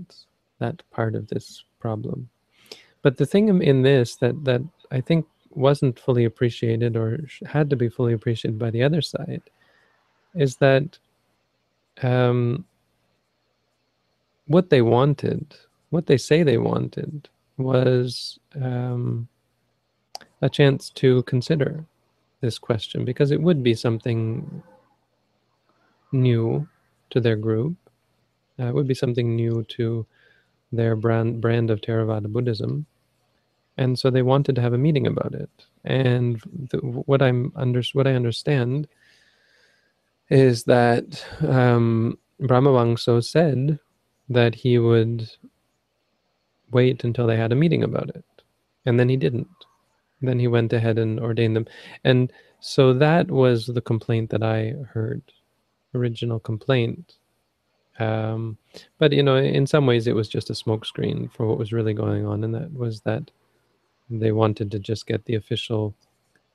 that part of this problem. But the thing in this that that I think wasn't fully appreciated or had to be fully appreciated by the other side is that um, what they wanted, what they say they wanted, was um, a chance to consider this question because it would be something new to their group. Uh, it would be something new to their brand brand of Theravada Buddhism, and so they wanted to have a meeting about it. And the, what I'm under what I understand is that um, Brahmavamso said that he would wait until they had a meeting about it, and then he didn't. Then he went ahead and ordained them, and so that was the complaint that I heard original complaint. Um, but you know, in some ways, it was just a smokescreen for what was really going on, and that was that they wanted to just get the official,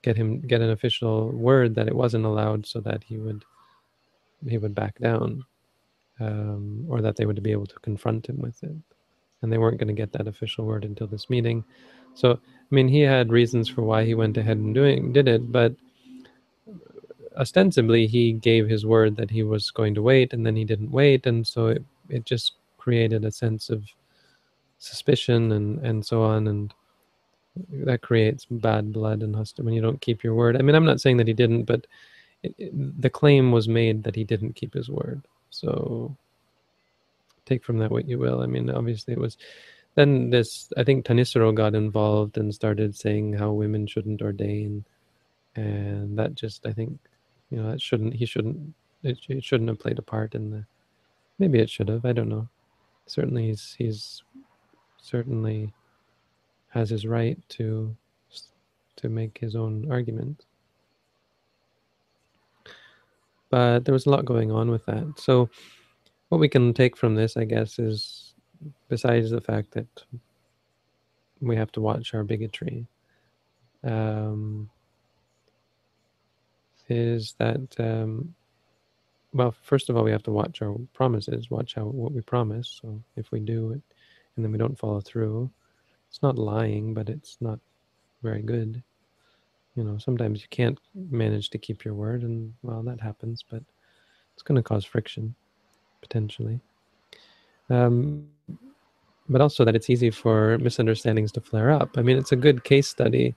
get him get an official word that it wasn't allowed, so that he would he would back down, um, or that they would be able to confront him with it, and they weren't going to get that official word until this meeting. So, I mean, he had reasons for why he went ahead and doing did it, but ostensibly he gave his word that he was going to wait and then he didn't wait. And so it, it just created a sense of suspicion and and so on. And that creates bad blood and hostility when you don't keep your word. I mean i'm not saying that he didn't but it, it, the claim was made that he didn't keep his word. So take from that what you will. I mean obviously it was then this i think Thanissaro got involved and started saying how women shouldn't ordain and that just i think you know, that shouldn't. He shouldn't. It, it shouldn't have played a part in the. Maybe it should have. I don't know. Certainly, he's he's certainly has his right to to make his own argument. But there was a lot going on with that. So, what we can take from this, I guess, is besides the fact that we have to watch our bigotry. Um, is that um, well, first of all, we have to watch our promises, watch how what we promise. So if we do it and then we don't follow through, it's not lying, but it's not very good. You know, sometimes you can't manage to keep your word, and well, that happens, but it's going to cause friction potentially. Um, but also that it's easy for misunderstandings to flare up. I mean, it's a good case study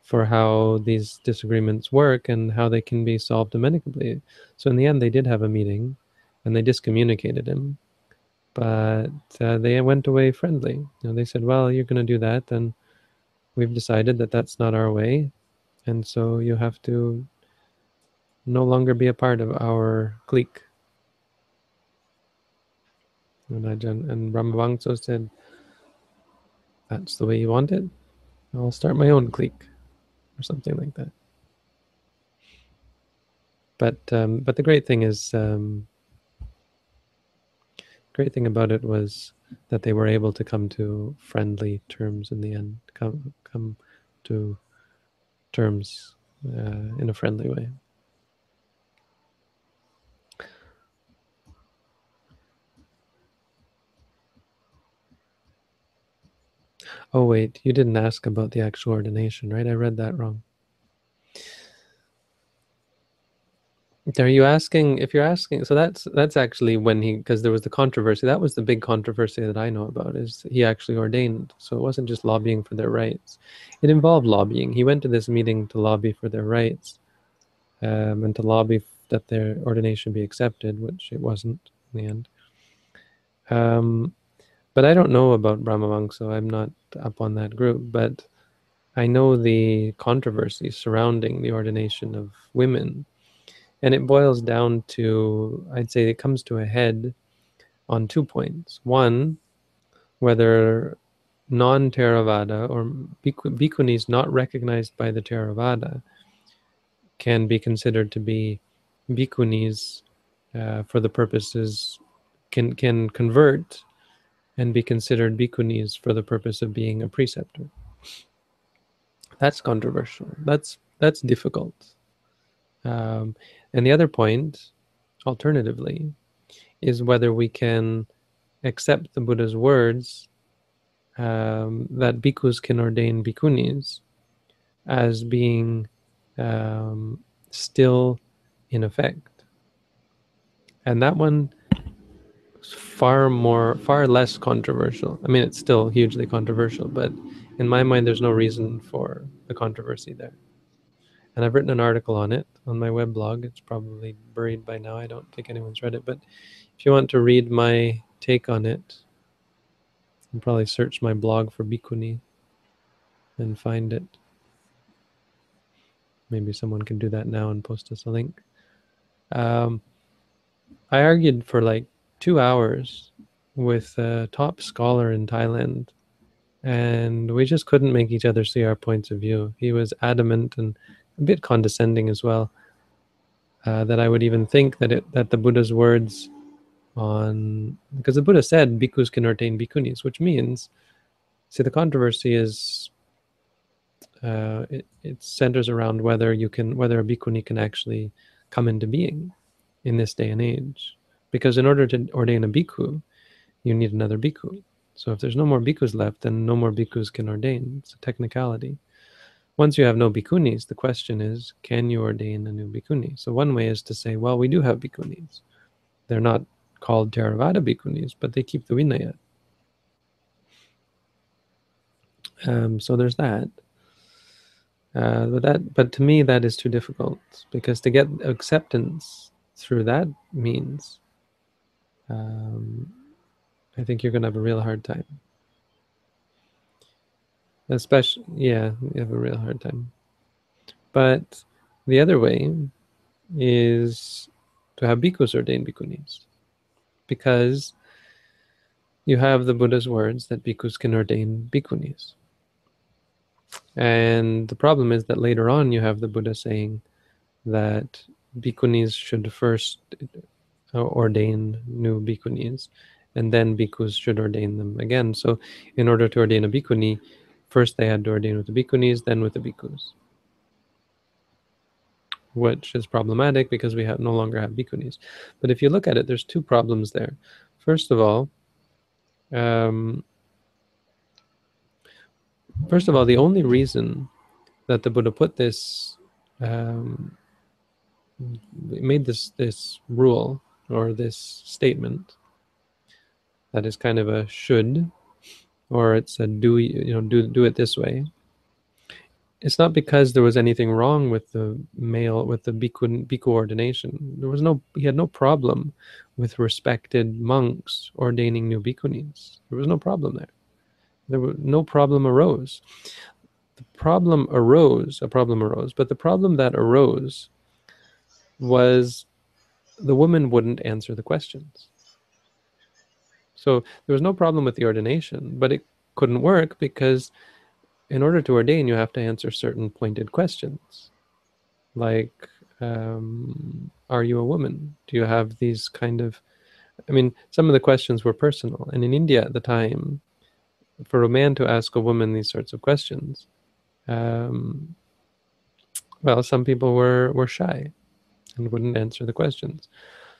for how these disagreements work and how they can be solved amicably. So in the end, they did have a meeting, and they discommunicated him, but uh, they went away friendly. You know, they said, "Well, you're going to do that, then we've decided that that's not our way, and so you have to no longer be a part of our clique." And, and Brahmavamso said, that's the way you want it, I'll start my own clique or something like that. But um, but the great thing is, um, great thing about it was that they were able to come to friendly terms in the end, come come to terms uh, in a friendly way. Oh wait, you didn't ask about the actual ordination, right? I read that wrong. Are you asking if you're asking? So that's that's actually when he because there was the controversy. That was the big controversy that I know about. Is he actually ordained? So it wasn't just lobbying for their rights. It involved lobbying. He went to this meeting to lobby for their rights, um, and to lobby that their ordination be accepted, which it wasn't in the end. Um, but I don't know about Brahmavang, so I'm not up on that group. But I know the controversy surrounding the ordination of women. And it boils down to, I'd say it comes to a head on two points. One, whether non Theravada or bhikkhunis not recognized by the Theravada can be considered to be bhikkhunis uh, for the purposes, can, can convert and be considered bhikkhunis for the purpose of being a preceptor. That's controversial. That's that's difficult. Um, and the other point, alternatively, is whether we can accept the Buddha's words um, that bhikkhus can ordain bhikkhunis as being um, still in effect. And that one far more, far less controversial. I mean, it's still hugely controversial, but in my mind, there's no reason for the controversy there. And I've written an article on it on my web blog. It's probably buried by now. I don't think anyone's read it, but if you want to read my take on it, you can probably search my blog for bhikkhuni and find it. Maybe someone can do that now and post us a link. Um, I argued for like two hours with a top scholar in Thailand, and we just couldn't make each other see our points of view. He was adamant and a bit condescending as well. Uh, that I would even think that it that the Buddha's words on because the Buddha said bhikkhus can ordain bhikkhunis, which means see the controversy is uh, it, it centers around whether you can whether a bhikkhuni can actually come into being in this day and age. Because in order to ordain a bhikkhu, you need another bhikkhu. So if there's no more bhikkhus left, then no more bhikkhus can ordain. It's a technicality. Once you have no bhikkhunis, the question is, can you ordain a new bhikkhuni? So one way is to say, well, we do have bhikkhunis. They're not called Theravada bhikkhunis, but they keep the Vinaya. Um, so there's that. Uh, but that, but to me, that is too difficult because to get acceptance through that means um, I think you're going to have a real hard time. Especially, yeah, you have a real hard time. But the other way is to have bhikkhus ordain bhikkhunis. Because you have the Buddha's words that bhikkhus can ordain bhikkhunis. And the problem is that later on you have the Buddha saying that bhikkhunis should first ordain new bhikkhunis, and then bhikkhus should ordain them again. So, in order to ordain a bhikkhuni, first they had to ordain with the bhikkhunis, then with the bhikkhus, which is problematic because we have no longer have bhikkhunis. But if you look at it, there's two problems there. First of all, um, first of all, the only reason that the Buddha put this um, made this this rule or this statement that is kind of a should or it's a do you know do do it this way. It's not because there was anything wrong with the male with the bhikkhu, bhikkhu ordination there was no he had no problem with respected monks ordaining new bhikkhunis there was no problem there. There was no problem arose. The problem arose a problem arose but the problem that arose was the woman wouldn't answer the questions. So there was no problem with the ordination, but it couldn't work because in order to ordain, you have to answer certain pointed questions, like, um, "Are you a woman? Do you have these kind of?" I mean, some of the questions were personal, and in India at the time, for a man to ask a woman these sorts of questions, um, well, some people were were shy and wouldn't answer the questions.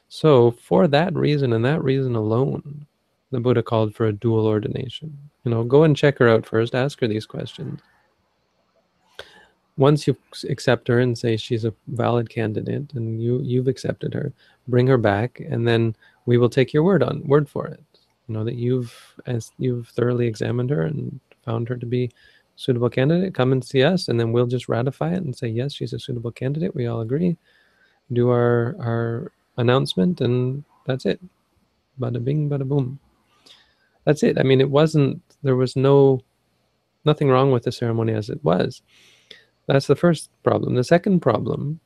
So, for that reason and that reason alone, the Buddha called for a dual ordination. You know, go and check her out first, ask her these questions. Once you accept her and say she's a valid candidate and you you've accepted her, bring her back and then we will take your word on word for it. You know that you've as you've thoroughly examined her and found her to be suitable candidate, come and see us and then we'll just ratify it and say yes, she's a suitable candidate. We all agree. Do our our announcement and that's it. Bada bing, bada boom that's it. I mean, it wasn't, there was no, nothing wrong with the ceremony as it was. That's the first problem. The second problem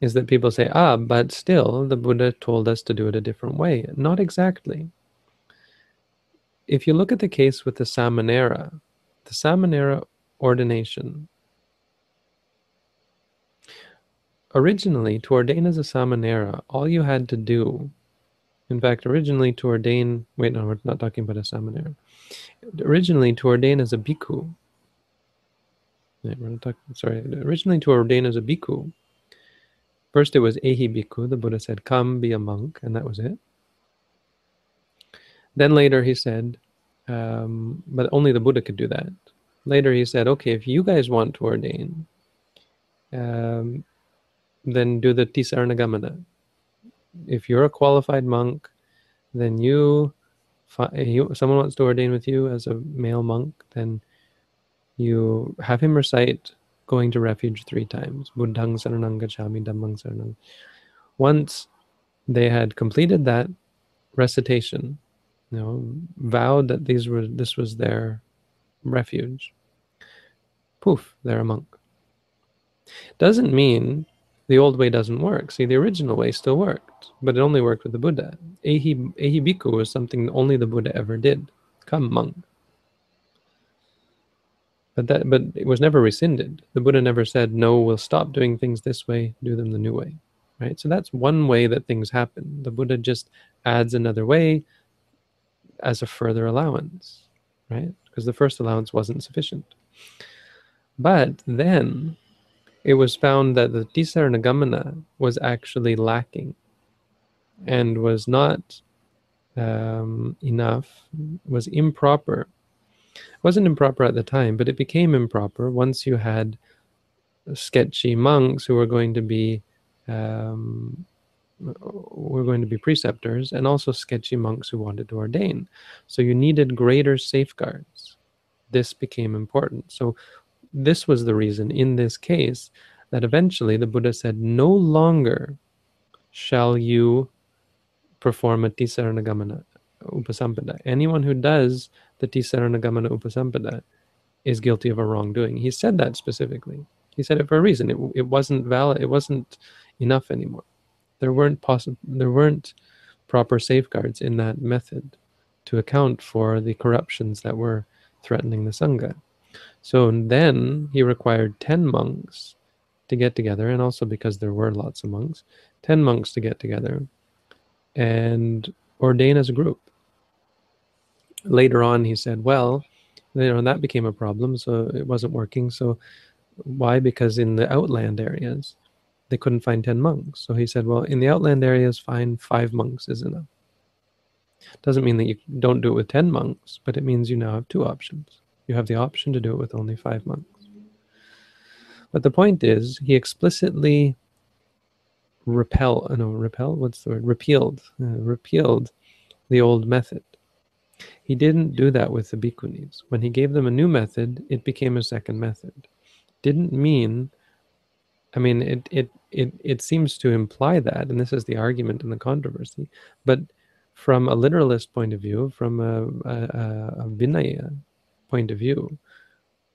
is that people say, ah, but still, the Buddha told us to do it a different way. Not exactly. If you look at the case with the Samanera, the Samanera ordination, originally, to ordain as a Samanera, all you had to do in fact, originally to ordain, wait, no, we're not talking about a samanera. Originally to ordain as a bhikkhu, we're not talking, sorry, originally to ordain as a bhikkhu, first it was ehi bhikkhu, the Buddha said, come be a monk, and that was it. Then later he said, um, but only the Buddha could do that. Later he said, okay, if you guys want to ordain, um, then do the Tisaranagamana, if you're a qualified monk, then you, you someone wants to ordain with you as a male monk, then you have him recite going to refuge three times. Buddhang saranang gacchami dhammang saranang. Once they had completed that recitation, you know, vowed that these were this was their refuge. Poof, they're a monk. Doesn't mean the old way doesn't work. See, the original way still worked, but it only worked with the Buddha. Ehi, ehi bhikkhu was something only the Buddha ever did. Come, monk. But that, but it was never rescinded. The Buddha never said, "No, we'll stop doing things this way. Do them the new way." Right. So that's one way that things happen. The Buddha just adds another way as a further allowance, right? Because the first allowance wasn't sufficient. But then it was found that the Tisaranagamana was actually lacking and was not um, enough, was improper. It wasn't improper at the time, but it became improper once you had sketchy monks who were going to be um, were going to be preceptors and also sketchy monks who wanted to ordain. So you needed greater safeguards. This became important. So this was the reason in this case that eventually the Buddha said, no longer shall you perform a Tisaranagamana Upasampada. Anyone who does the Tisaranagamana Upasampada is guilty of a wrongdoing. He said that specifically. He said it for a reason. It, it wasn't valid. It wasn't enough anymore. There weren't possible. There weren't proper safeguards in that method to account for the corruptions that were threatening the sangha. So then he required 10 monks to get together, and also because there were lots of monks, 10 monks to get together and ordain as a group. Later on, he said, well, you know, that became a problem, so it wasn't working. So why? Because in the outland areas, they couldn't find 10 monks. So he said, well, in the outland areas, find five monks is enough. Doesn't mean that you don't do it with 10 monks, but it means you now have two options you have the option to do it with only five monks. But the point is, he explicitly repel, uh, no, repel, what's the word? Repealed, uh, repealed the old method. He didn't do that with the bhikkhunis. When he gave them a new method, it became a second method. Didn't mean, I mean, it, it, it, it seems to imply that, and this is the argument in the controversy, but from a literalist point of view, from a, a, a Vinaya point of view,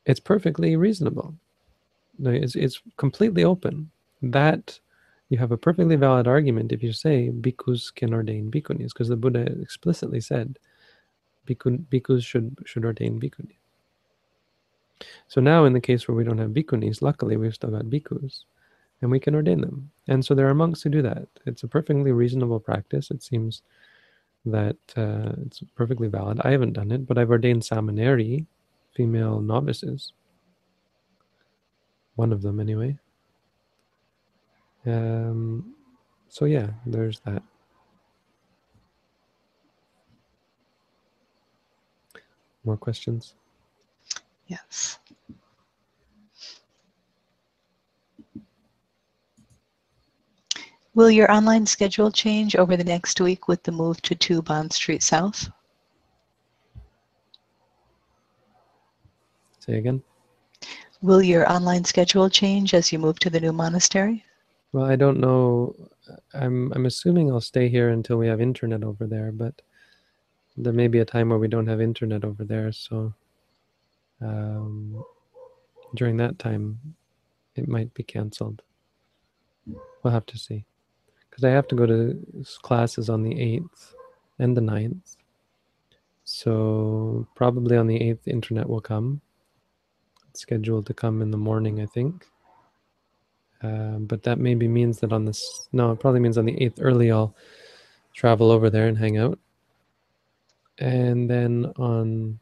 it's perfectly reasonable. It's, it's completely open. That you have a perfectly valid argument if you say bhikkhus can ordain bhikkhunis, because the Buddha explicitly said Bhikkhu, bhikkhus should should ordain bhikkhunis. So now, in the case where we don't have bhikkhunis, luckily we've still got bhikkhus, and we can ordain them. And so there are monks who do that. It's a perfectly reasonable practice. It seems that uh, it's perfectly valid. I haven't done it, but I've ordained samaneri, female novices. One of them, anyway. Um, so yeah, there's that. More questions? Yes. Will your online schedule change over the next week with the move to 2 Bond Street South? Say again? Will your online schedule change as you move to the new monastery? Well, I don't know. I'm I'm assuming I'll stay here until we have internet over there, but there may be a time where we don't have internet over there, so um, during that time, it might be canceled. We'll have to see. Because I have to go to classes on the 8th and the 9th. So probably on the 8th, internet will come. It's scheduled to come in the morning, I think. Uh, but that maybe means that on this, no, it probably means on the 8th early I'll travel over there and hang out. And then on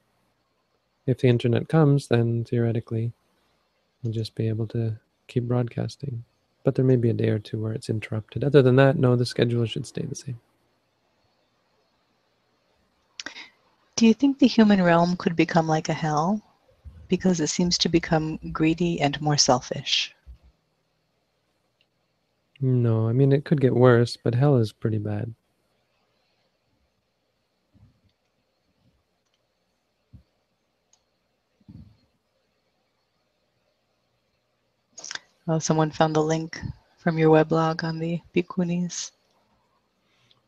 if the internet comes, then theoretically we'll just be able to keep broadcasting. But there may be a day or two where it's interrupted. Other than that, no, the schedule should stay the same. Do you think the human realm could become like a hell? Because it seems to become greedy and more selfish. No, I mean, it could get worse, but hell is pretty bad. Oh, someone found the link from your weblog on the bhikkhunis.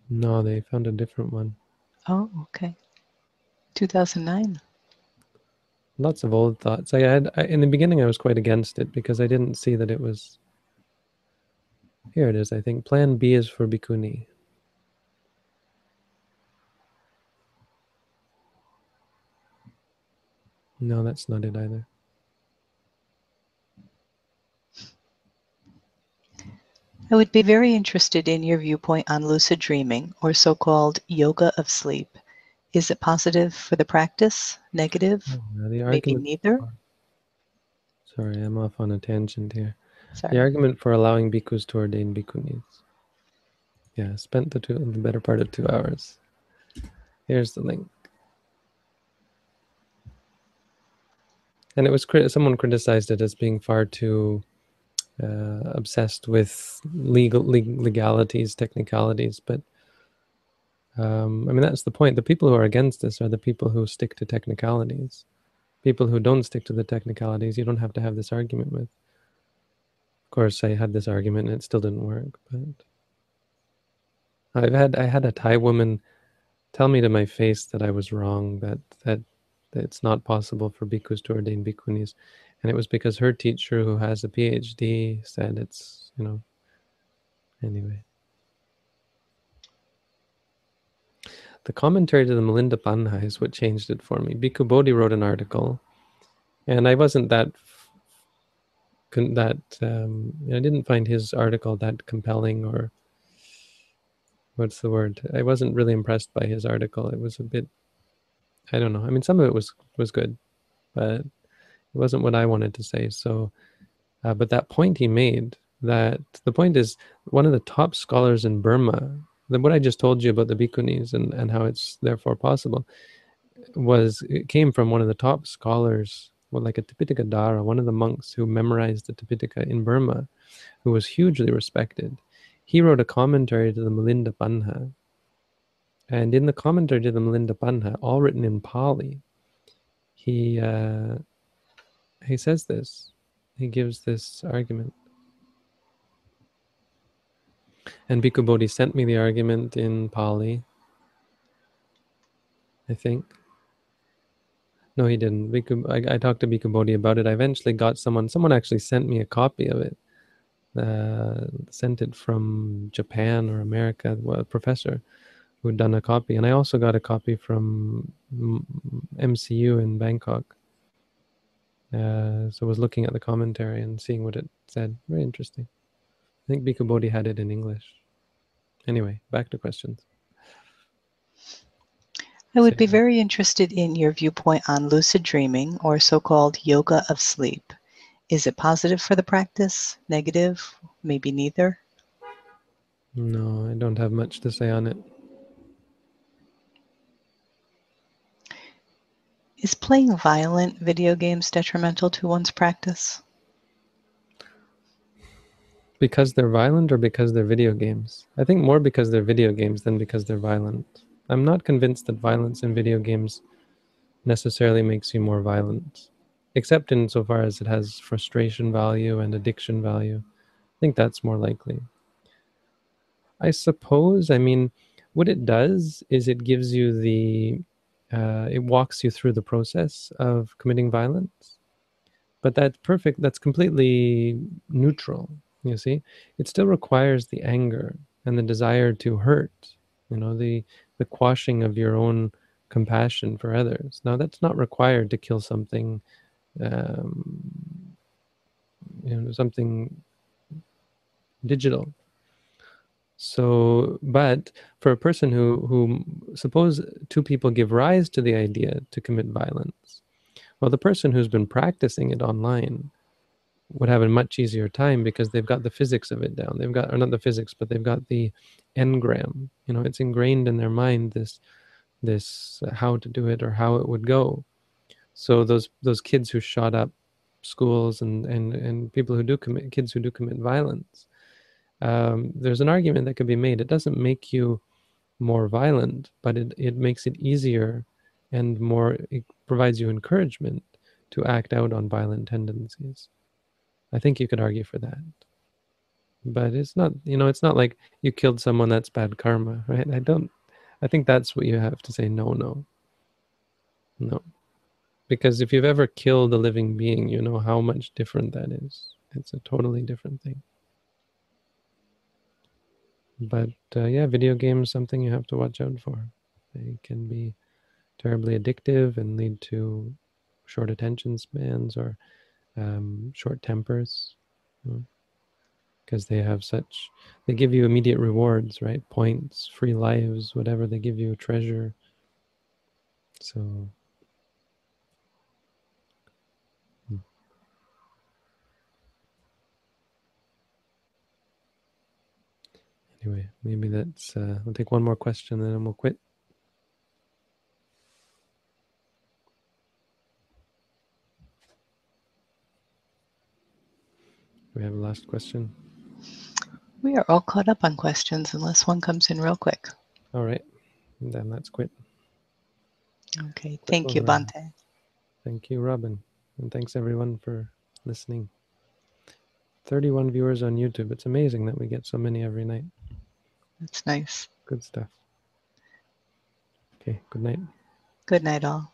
No, they found a different one. Oh, okay. 2009. Lots of old thoughts. I had I, in the beginning. I was quite against it because I didn't see that it was. Here it is. I think Plan B is for bhikkhuni. No, that's not it either. I would be very interested in your viewpoint on lucid dreaming, or so called yoga of sleep. Is it positive for the practice? Negative? Oh, the Maybe neither? Sorry, I'm off on a tangent here. Sorry. The argument for allowing bhikkhus to ordain bhikkhunis. Yeah, spent the, two, the better part of two hours. Here's the link. And it was someone criticized it as being far too uh, obsessed with legal legalities, technicalities. But um, I mean, that's the point. The people who are against this are the people who stick to technicalities. People who don't stick to the technicalities, you don't have to have this argument with. Of course, I had this argument and it still didn't work. But I've had I had a Thai woman tell me to my face that I was wrong. That that, it's not possible for bhikkhus to ordain bhikkhunis and it was because her teacher who has a phd said it's you know anyway the commentary to the Milinda Panha is what changed it for me. Bhikkhu Bodhi wrote an article, and I wasn't that couldn't that um, I didn't find his article that compelling or what's the word? I wasn't really impressed by his article. It was a bit, I don't know. I mean, some of it was was good, but it wasn't what I wanted to say. So, uh, but that point he made, that the point is one of the top scholars in Burma, the, what I just told you about the bhikkhunis and, and how it's therefore possible, was it came from one of the top scholars, well, like a Tipitakadhara, one of the monks who memorized the Tipitaka in Burma, who was hugely respected. He wrote a commentary to the Milinda Panha. And in the commentary to the Milinda Panha, all written in Pali, he uh, he says this. He gives this argument. And Bhikkhu Bodhi sent me the argument in Pali, I think. No, he didn't. Bhikkhu, I, I, talked to Bhikkhu Bodhi about it. I eventually got someone, someone actually sent me a copy of it. Uh, sent it from Japan or America, well, a professor who'd done a copy, and I also got a copy from MCU in Bangkok. Uh, so I was looking at the commentary and seeing what it said. Very interesting. I think Bhikkhu Bodhi had it in English. Anyway, back to questions. I would be very interested in your viewpoint on lucid dreaming or so called yoga of sleep. Is it positive for the practice? Negative? Maybe neither? No, I don't have much to say on it. Is playing violent video games detrimental to one's practice? Because they're violent or because they're video games? I think more because they're video games than because they're violent. I'm not convinced that violence in video games necessarily makes you more violent, except insofar as it has frustration value and addiction value. I think that's more likely. I suppose, I mean, what it does is it gives you the, uh, it walks you through the process of committing violence. But that's perfect, that's completely neutral, you see? It still requires the anger and the desire to hurt, you know, the the quashing of your own compassion for others. Now, that's not required to kill something, um, you know, something digital. So, but for a person who, who suppose two people give rise to the idea to commit violence, well, the person who's been practicing it online would have a much easier time because they've got the physics of it down. They've got, or not the physics, but they've got the engram. You know, it's ingrained in their mind this, this uh, how to do it or how it would go. So those those kids who shot up schools and and and people who do commit kids who do commit violence, um, there's an argument that could be made. It doesn't make you more violent, but it it makes it easier and more. It provides you encouragement to act out on violent tendencies. I think you could argue for that. But it's not, you know, it's not like you killed someone that's bad karma, right? I don't, I think that's what you have to say no, no. No. Because if you've ever killed a living being, you know how much different that is. It's a totally different thing. But uh, yeah, video games something you have to watch out for. They can be terribly addictive and lead to short attention spans or um, short tempers because you know, they have such they give you immediate rewards right points free lives whatever they give you treasure so anyway maybe that's uh, we'll take one more question and then we'll quit we have a last question? We are all caught up on questions unless one comes in real quick. All right. Then let's quit. Okay. Thank you, Bhante. Thank you, Robin. And thanks everyone for listening. 31 viewers on YouTube. It's amazing that we get so many every night. That's nice. Good stuff. Okay. Good night. Good night, all.